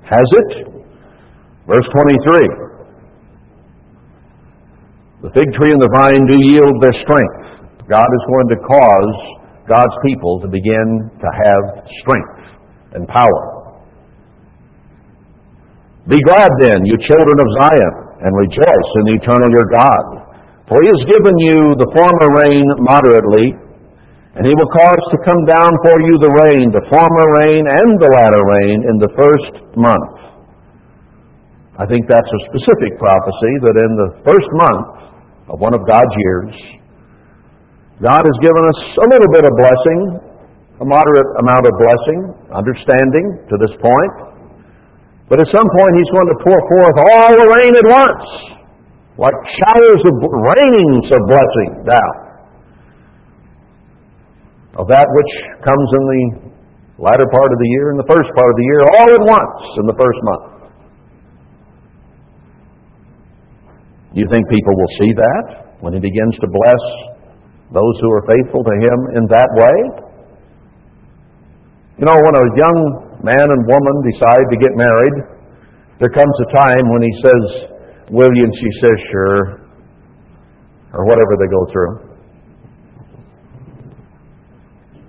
Has it? Verse 23. The fig tree and the vine do yield their strength. God is going to cause God's people to begin to have strength and power. Be glad then, you children of Zion, and rejoice in the eternal your God. For he has given you the former rain moderately, and he will cause to come down for you the rain, the former rain and the latter rain, in the first month. I think that's a specific prophecy that in the first month of one of God's years, God has given us a little bit of blessing, a moderate amount of blessing, understanding to this point. But at some point, He's going to pour forth all the rain at once, like showers of rainings of blessing down. Of that which comes in the latter part of the year and the first part of the year, all at once in the first month. Do you think people will see that when He begins to bless those who are faithful to Him in that way. You know, when a young man and woman decide to get married, there comes a time when he says, Will you? And she says, Sure. Or whatever they go through.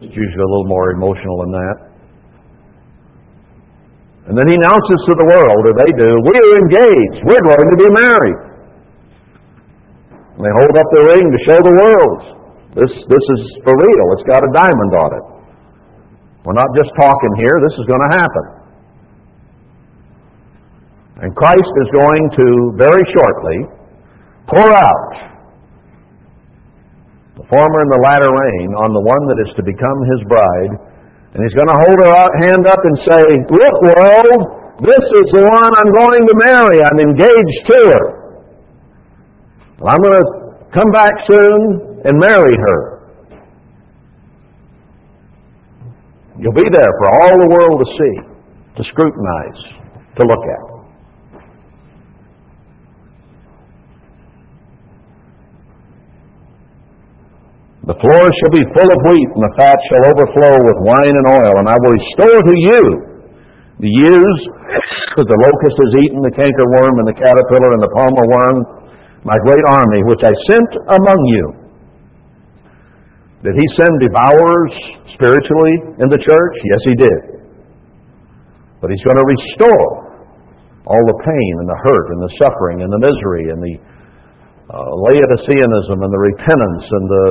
It's usually a little more emotional than that. And then he announces to the world, or they do, We're engaged. We're going to be married. And they hold up the ring to show the world. This, this is for real. It's got a diamond on it. We're not just talking here. This is going to happen. And Christ is going to very shortly pour out the former and the latter rain on the one that is to become his bride. And he's going to hold her hand up and say, Look, world, this is the one I'm going to marry. I'm engaged to her. I'm going to come back soon and marry her. You'll be there for all the world to see, to scrutinize, to look at. The floor shall be full of wheat, and the fat shall overflow with wine and oil, and I will restore to you the years that the locust has eaten, the cankerworm, and the caterpillar, and the palmer worm, my great army, which I sent among you. Did he send devourers spiritually in the church? Yes, he did. But he's going to restore all the pain and the hurt and the suffering and the misery and the uh, Laodiceanism and the repentance and the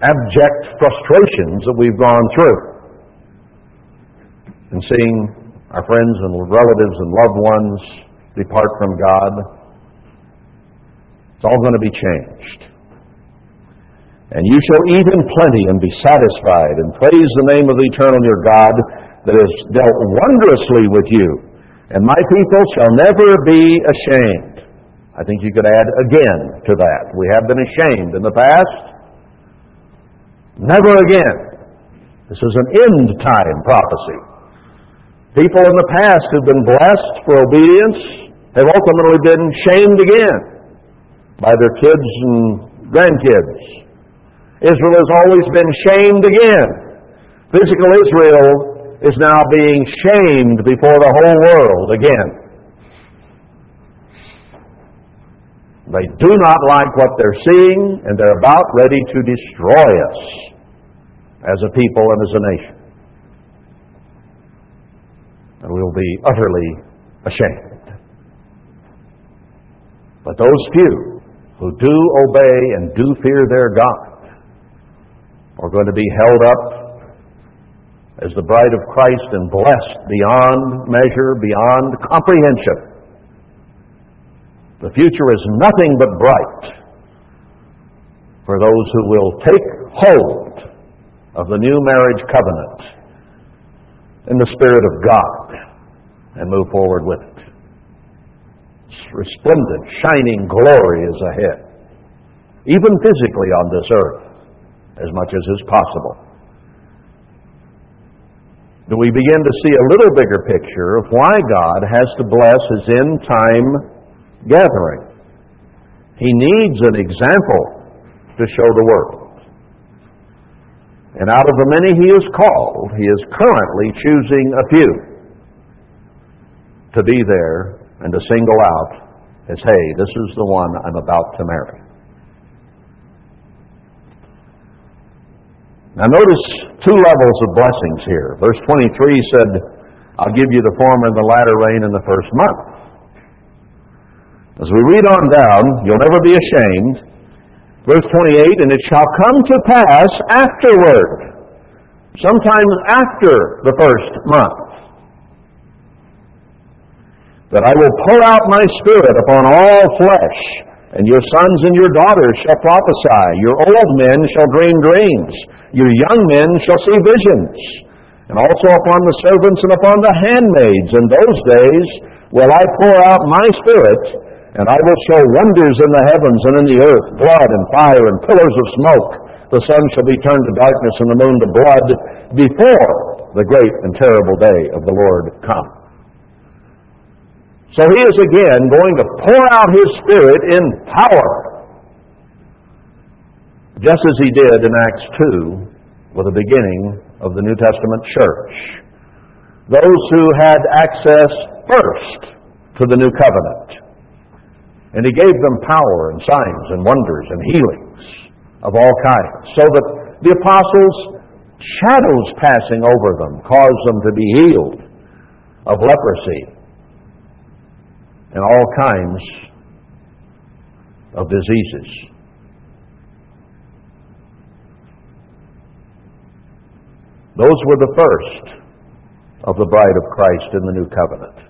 abject frustrations that we've gone through. And seeing our friends and relatives and loved ones depart from God, it's all going to be changed. And you shall eat in plenty and be satisfied, and praise the name of the eternal your God that has dealt wondrously with you. And my people shall never be ashamed. I think you could add again to that. We have been ashamed in the past. Never again. This is an end time prophecy. People in the past who've been blessed for obedience have ultimately been shamed again by their kids and grandkids Israel has always been shamed again. Physical Israel is now being shamed before the whole world again. They do not like what they're seeing, and they're about ready to destroy us as a people and as a nation. And we'll be utterly ashamed. But those few who do obey and do fear their God are going to be held up as the bride of Christ and blessed beyond measure, beyond comprehension. The future is nothing but bright for those who will take hold of the new marriage covenant in the Spirit of God and move forward with it. Resplendent, shining glory is ahead, even physically on this earth as much as is possible. Do we begin to see a little bigger picture of why God has to bless his end time gathering? He needs an example to show the world. And out of the many he has called, he is currently choosing a few to be there and to single out as, hey, this is the one I'm about to marry. Now notice two levels of blessings here. Verse 23 said, I'll give you the former and the latter rain in the first month. As we read on down, you'll never be ashamed. Verse 28, and it shall come to pass afterward, sometimes after the first month, that I will pour out my spirit upon all flesh, and your sons and your daughters shall prophesy, your old men shall dream dreams, your young men shall see visions, and also upon the servants and upon the handmaids in those days will I pour out my spirit, and I will show wonders in the heavens and in the earth, blood and fire and pillars of smoke. The sun shall be turned to darkness and the moon to blood before the great and terrible day of the Lord come. So he is again going to pour out his Spirit in power, just as he did in Acts 2 with the beginning of the New Testament church. Those who had access first to the new covenant. And he gave them power and signs and wonders and healings of all kinds, so that the apostles' shadows passing over them caused them to be healed of leprosy and all kinds of diseases. Those were the first of the bride of Christ in the new covenant.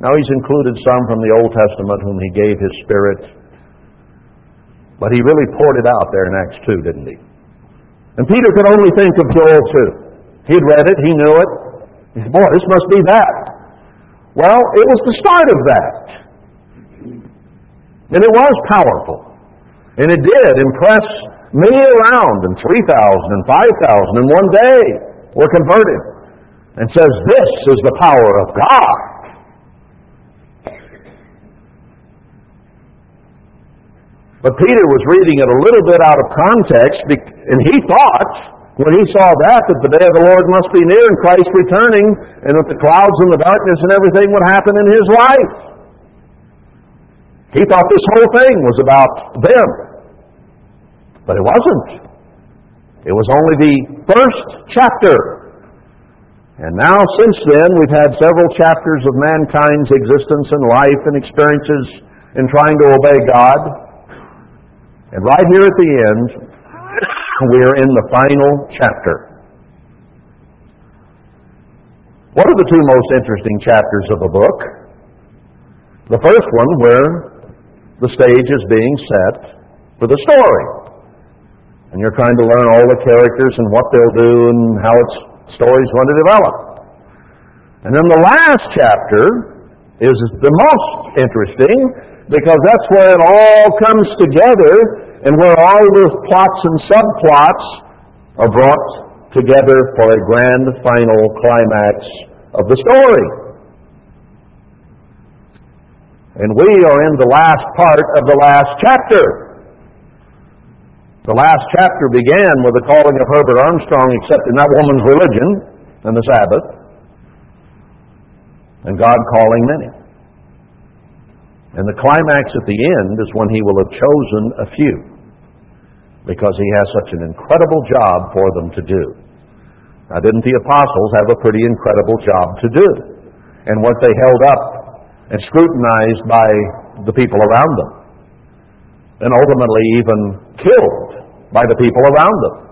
Now he's included some from the Old Testament whom he gave his Spirit. But he really poured it out there in Acts 2, didn't he? And Peter could only think of Joel 2. He'd read it, he knew it. He said, Boy, this must be that. Well, it was the start of that. And it was powerful. And it did impress many around, and 3,000 and 5,000 in one day were converted. And says, This is the power of God. But Peter was reading it a little bit out of context, and he thought, when he saw that, that the day of the Lord must be near and Christ returning, and that the clouds and the darkness and everything would happen in his life. He thought this whole thing was about them. But it wasn't. It was only the first chapter. And now, since then, we've had several chapters of mankind's existence and life and experiences in trying to obey God. And right here at the end, we're in the final chapter. What are the two most interesting chapters of the book? The first one, where the stage is being set for the story. And you're trying to learn all the characters and what they'll do and how its story's going to develop. And then the last chapter is the most interesting because that's where it all comes together and where all the plots and subplots are brought together for a grand final climax of the story. And we are in the last part of the last chapter. The last chapter began with the calling of Herbert Armstrong accepting that woman's religion and the Sabbath, and God calling many. And the climax at the end is when he will have chosen a few because he has such an incredible job for them to do. Now, didn't the apostles have a pretty incredible job to do? And weren't they held up and scrutinized by the people around them? And ultimately even killed by the people around them?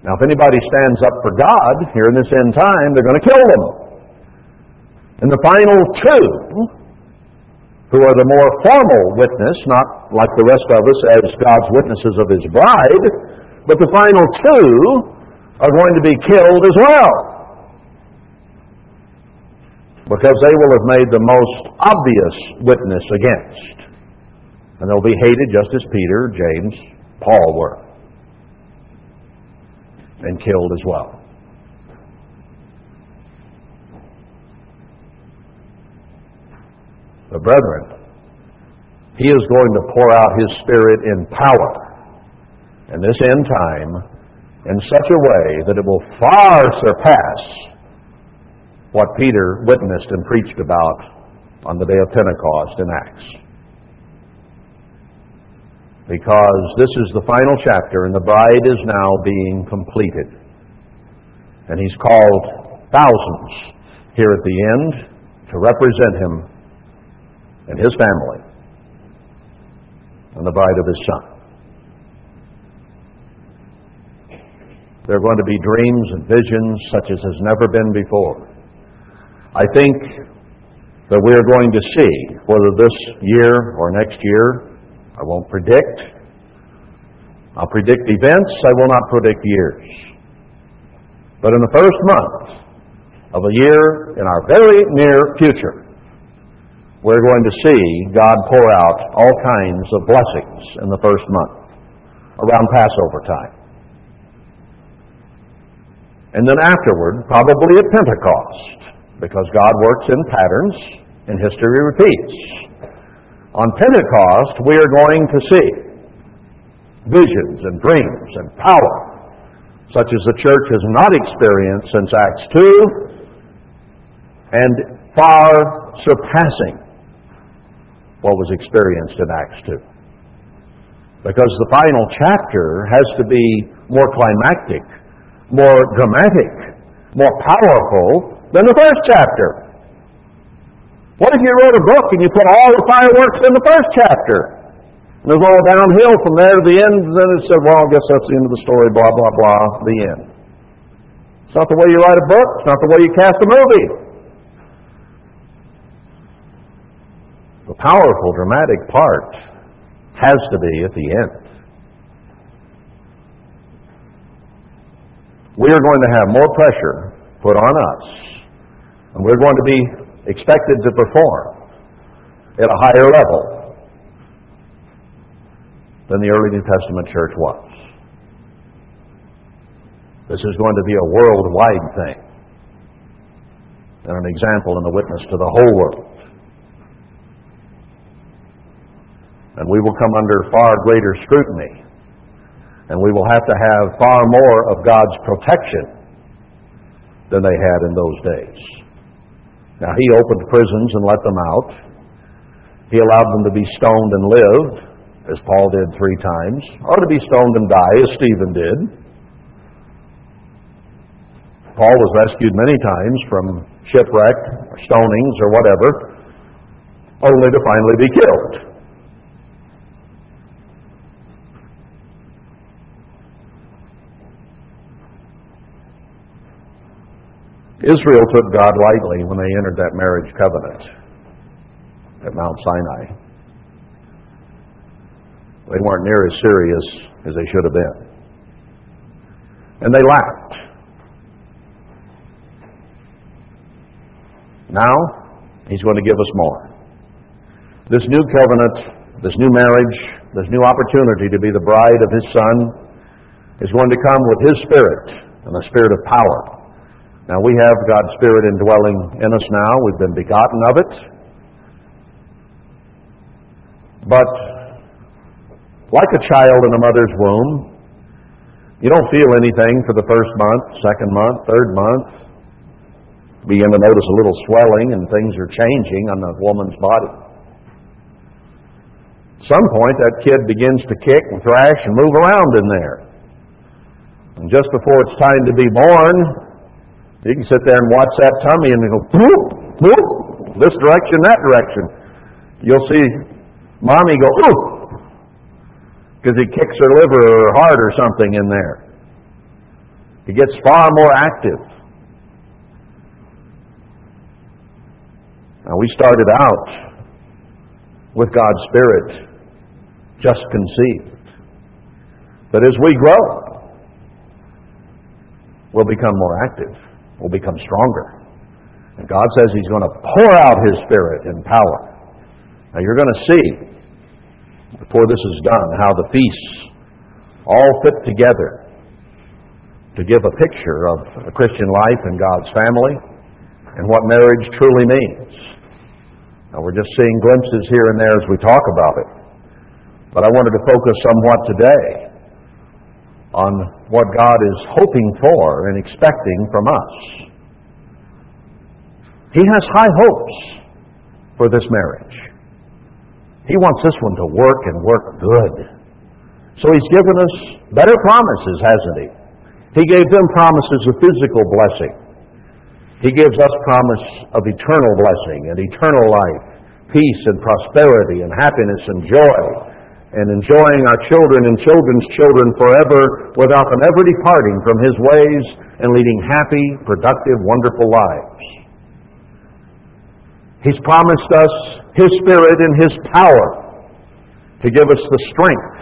Now, if anybody stands up for God here in this end time, they're going to kill them. And the final two, who are the more formal witness, not like the rest of us as God's witnesses of His bride, but the final two are going to be killed as well. Because they will have made the most obvious witness against. And they'll be hated just as Peter, James, Paul were and killed as well. But brethren, he is going to pour out his Spirit in power And this end time in such a way that it will far surpass what Peter witnessed and preached about on the day of Pentecost in Acts. because this is the final chapter and the bride is now being completed. And he's called thousands here at the end to represent him and his family and the bride of his son. There are going to be dreams and visions such as has never been before. I think that we are going to see whether this year or next year, I won't predict. I'll predict events, I will not predict years. But in the first month of a year in our very near future, we're going to see God pour out all kinds of blessings in the first month around Passover time. And then afterward, probably at Pentecost, because God works in patterns and history repeats. On Pentecost, we are going to see visions and dreams and power, such as the church has not experienced since Acts 2, and far surpassing what was experienced in Acts 2. Because the final chapter has to be more climactic, more dramatic, more powerful than the first chapter. What if you wrote a book and you put all the fireworks in the first chapter? And it was all downhill from there to the end, and then it said, well, I guess that's the end of the story, blah, blah, blah, the end. It's not the way you write a book, it's not the way you cast a movie. The powerful, dramatic part has to be at the end. We are going to have more pressure put on us, and we're going to be expected to perform at a higher level than the early New Testament church was. This is going to be a worldwide thing and an example and a witness to the whole world. And we will come under far greater scrutiny. And we will have to have far more of God's protection than they had in those days. Now, He opened prisons and let them out. He allowed them to be stoned and live, as Paul did three times, or to be stoned and die, as Stephen did. Paul was rescued many times from shipwreck, or stonings, or whatever, only to finally be killed. Israel took God lightly when they entered that marriage covenant at Mount Sinai. They weren't near as serious as they should have been. And they laughed. Now, He's going to give us more. This new covenant, this new marriage, this new opportunity to be the bride of His Son is going to come with His Spirit and the Spirit of power. Now we have God's Spirit indwelling in us now. We've been begotten of it. But like a child in a mother's womb, you don't feel anything for the first month, second month, third month. Begin to notice a little swelling and things are changing on the woman's body. At some point, that kid begins to kick and thrash and move around in there. And just before it's time to be born, you can sit there and watch that tummy and go, whoop, whoop, this direction, that direction. You'll see mommy go, ooh, because he kicks her liver or her heart or something in there. He gets far more active. Now, we started out with God's Spirit just conceived. But as we grow, we'll become more active will become stronger. And God says He's going to pour out His Spirit in power. Now you're going to see, before this is done, how the feasts all fit together to give a picture of a Christian life and God's family and what marriage truly means. Now we're just seeing glimpses here and there as we talk about it. But I wanted to focus somewhat today on what God is hoping for and expecting from us. He has high hopes for this marriage. He wants this one to work and work good. So he's given us better promises, hasn't he? He gave them promises of physical blessing. He gives us promise of eternal blessing and eternal life, peace and prosperity and happiness and joy, and enjoying our children and children's children forever without them ever departing from His ways and leading happy, productive, wonderful lives. He's promised us His Spirit and His power to give us the strength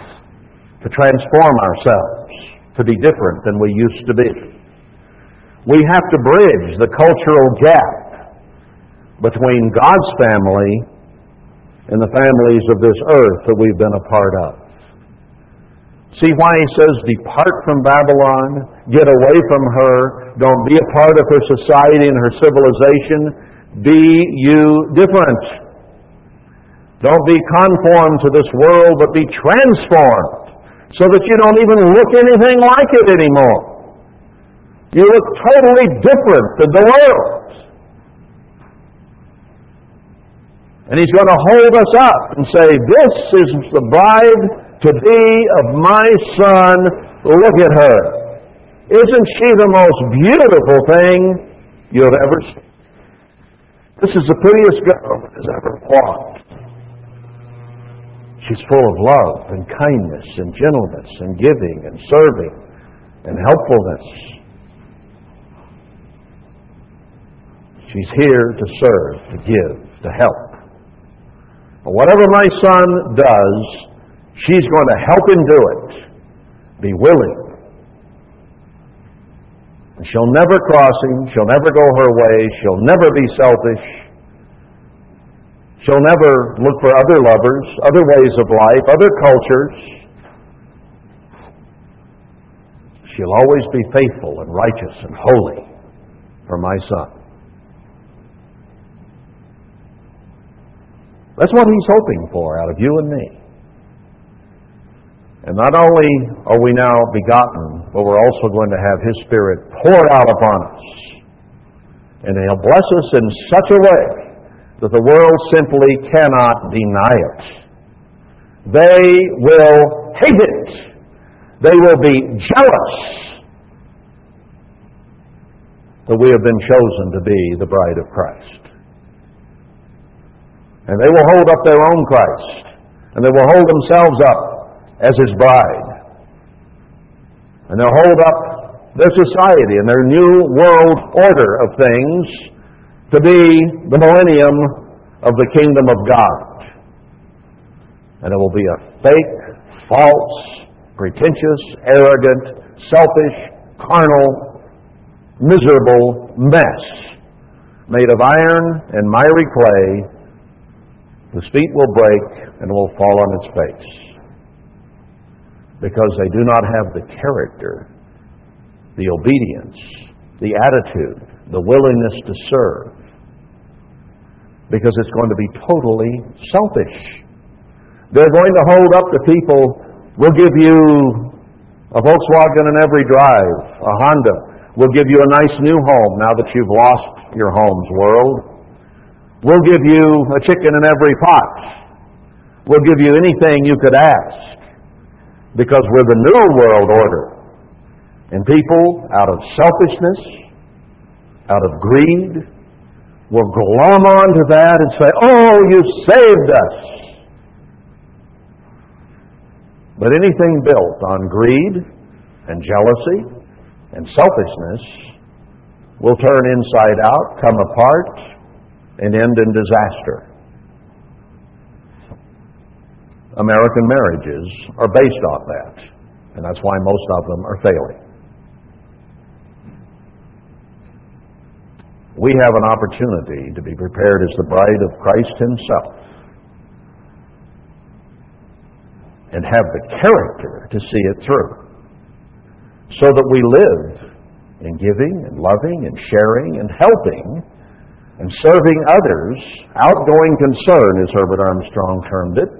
to transform ourselves, to be different than we used to be. We have to bridge the cultural gap between God's family and the families of this earth that we've been a part of. See why he says, Depart from Babylon, get away from her, don't be a part of her society and her civilization, be you different. Don't be conformed to this world, but be transformed so that you don't even look anything like it anymore. You look totally different than the world. And he's going to hold us up and say, This is the bride to be of my son. Look at her. Isn't she the most beautiful thing you have ever seen? This is the prettiest girl that has ever walked. She's full of love and kindness and gentleness and giving and serving and helpfulness. She's here to serve, to give, to help. But whatever my son does, she's going to help him do it. Be willing. And she'll never cross him. She'll never go her way. She'll never be selfish. She'll never look for other lovers, other ways of life, other cultures. She'll always be faithful and righteous and holy for my son. That's what he's hoping for out of you and me. And not only are we now begotten, but we're also going to have his Spirit poured out upon us. And he'll bless us in such a way that the world simply cannot deny it. They will hate it. They will be jealous that we have been chosen to be the bride of Christ. And they will hold up their own Christ. And they will hold themselves up as his bride. And they'll hold up their society and their new world order of things to be the millennium of the kingdom of God. And it will be a fake, false, pretentious, arrogant, selfish, carnal, miserable mess made of iron and miry clay whose feet will break and will fall on its face because they do not have the character, the obedience, the attitude, the willingness to serve, because it's going to be totally selfish. They're going to hold up to people, we'll give you a Volkswagen in every drive, a Honda. We'll give you a nice new home now that you've lost your home's world. We'll give you a chicken in every pot. We'll give you anything you could ask because we're the new world order. And people, out of selfishness, out of greed, will glom onto that and say, Oh, you saved us. But anything built on greed and jealousy and selfishness will turn inside out, come apart, and end in disaster. American marriages are based on that, and that's why most of them are failing. we have an opportunity to be prepared as the bride of Christ Himself and have the character to see it through so that we live in giving and loving and sharing and helping and serving others, outgoing concern, as Herbert Armstrong termed it,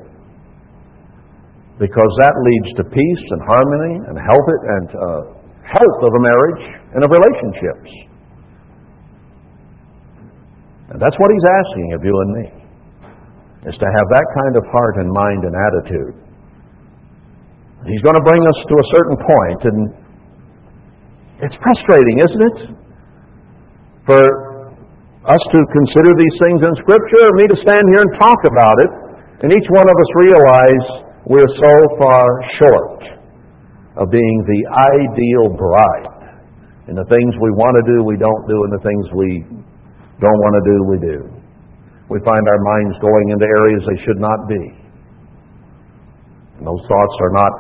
because that leads to peace and harmony and health and uh, health of a marriage and of relationships. And that's what he's asking of you and me, is to have that kind of heart and mind and attitude. He's going to bring us to a certain point, and it's frustrating, isn't it? For us to consider these things in Scripture, or me to stand here and talk about it, and each one of us realize we're so far short of being the ideal bride. And the things we want to do, we don't do, and the things we don't want to do, we do. We find our minds going into areas they should not be. And those thoughts are not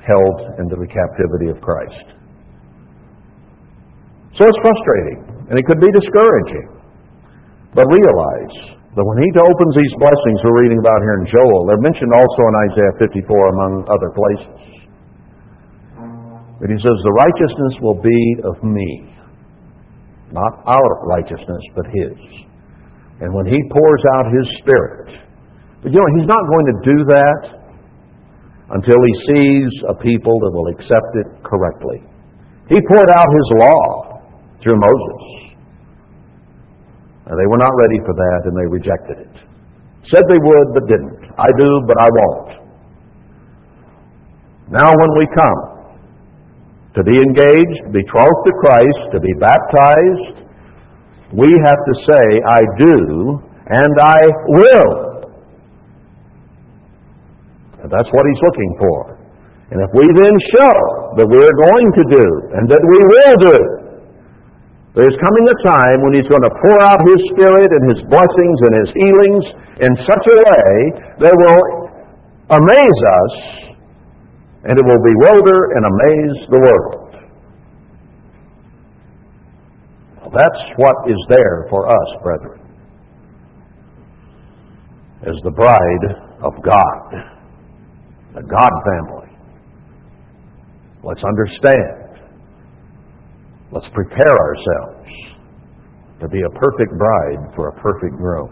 held into the captivity of Christ. So it's frustrating, and it could be discouraging. But realize that when He opens these blessings we're reading about here in Joel, they're mentioned also in Isaiah 54 among other places. But He says, The righteousness will be of me. Not our righteousness, but His. And when He pours out His Spirit, but you know, He's not going to do that until He sees a people that will accept it correctly. He poured out His law through Moses. And they were not ready for that, and they rejected it. Said they would, but didn't. I do, but I won't. Now, when we come to be engaged, to be betrothed to Christ, to be baptized, we have to say, I do, and I will. And that's what he's looking for. And if we then show that we're going to do, and that we will do, there's coming a time when He's going to pour out His Spirit and His blessings and His healings in such a way that will amaze us and it will bewilder and amaze the world. That's what is there for us, brethren, as the bride of God, the God family. Let's understand Let's prepare ourselves to be a perfect bride for a perfect groom.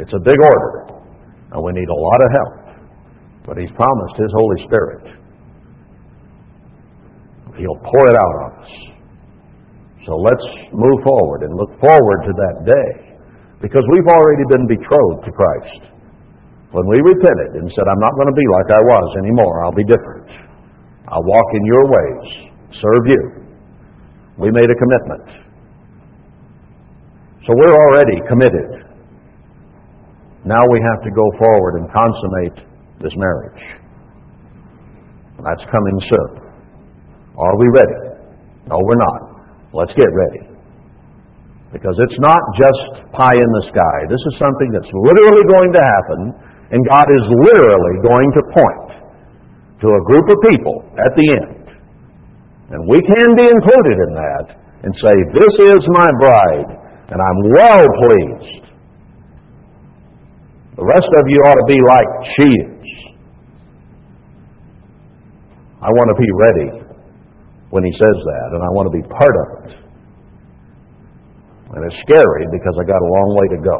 It's a big order, and we need a lot of help. But He's promised His Holy Spirit. He'll pour it out on us. So let's move forward and look forward to that day because we've already been betrothed to Christ. When we repented and said, I'm not going to be like I was anymore, I'll be different. I'll walk in your ways, serve you. We made a commitment. So we're already committed. Now we have to go forward and consummate this marriage. That's coming soon. Are we ready? No, we're not. Let's get ready. Because it's not just pie in the sky. This is something that's literally going to happen, and God is literally going to point to a group of people at the end and we can be included in that and say, This is my bride, and I'm well pleased. The rest of you ought to be like she is. I want to be ready when he says that, and I want to be part of it. And it's scary because I got a long way to go.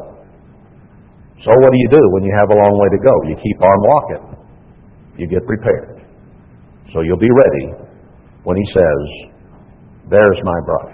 So what do you do when you have a long way to go? You keep on walking. You get prepared. So you'll be ready when he says, There's my bride.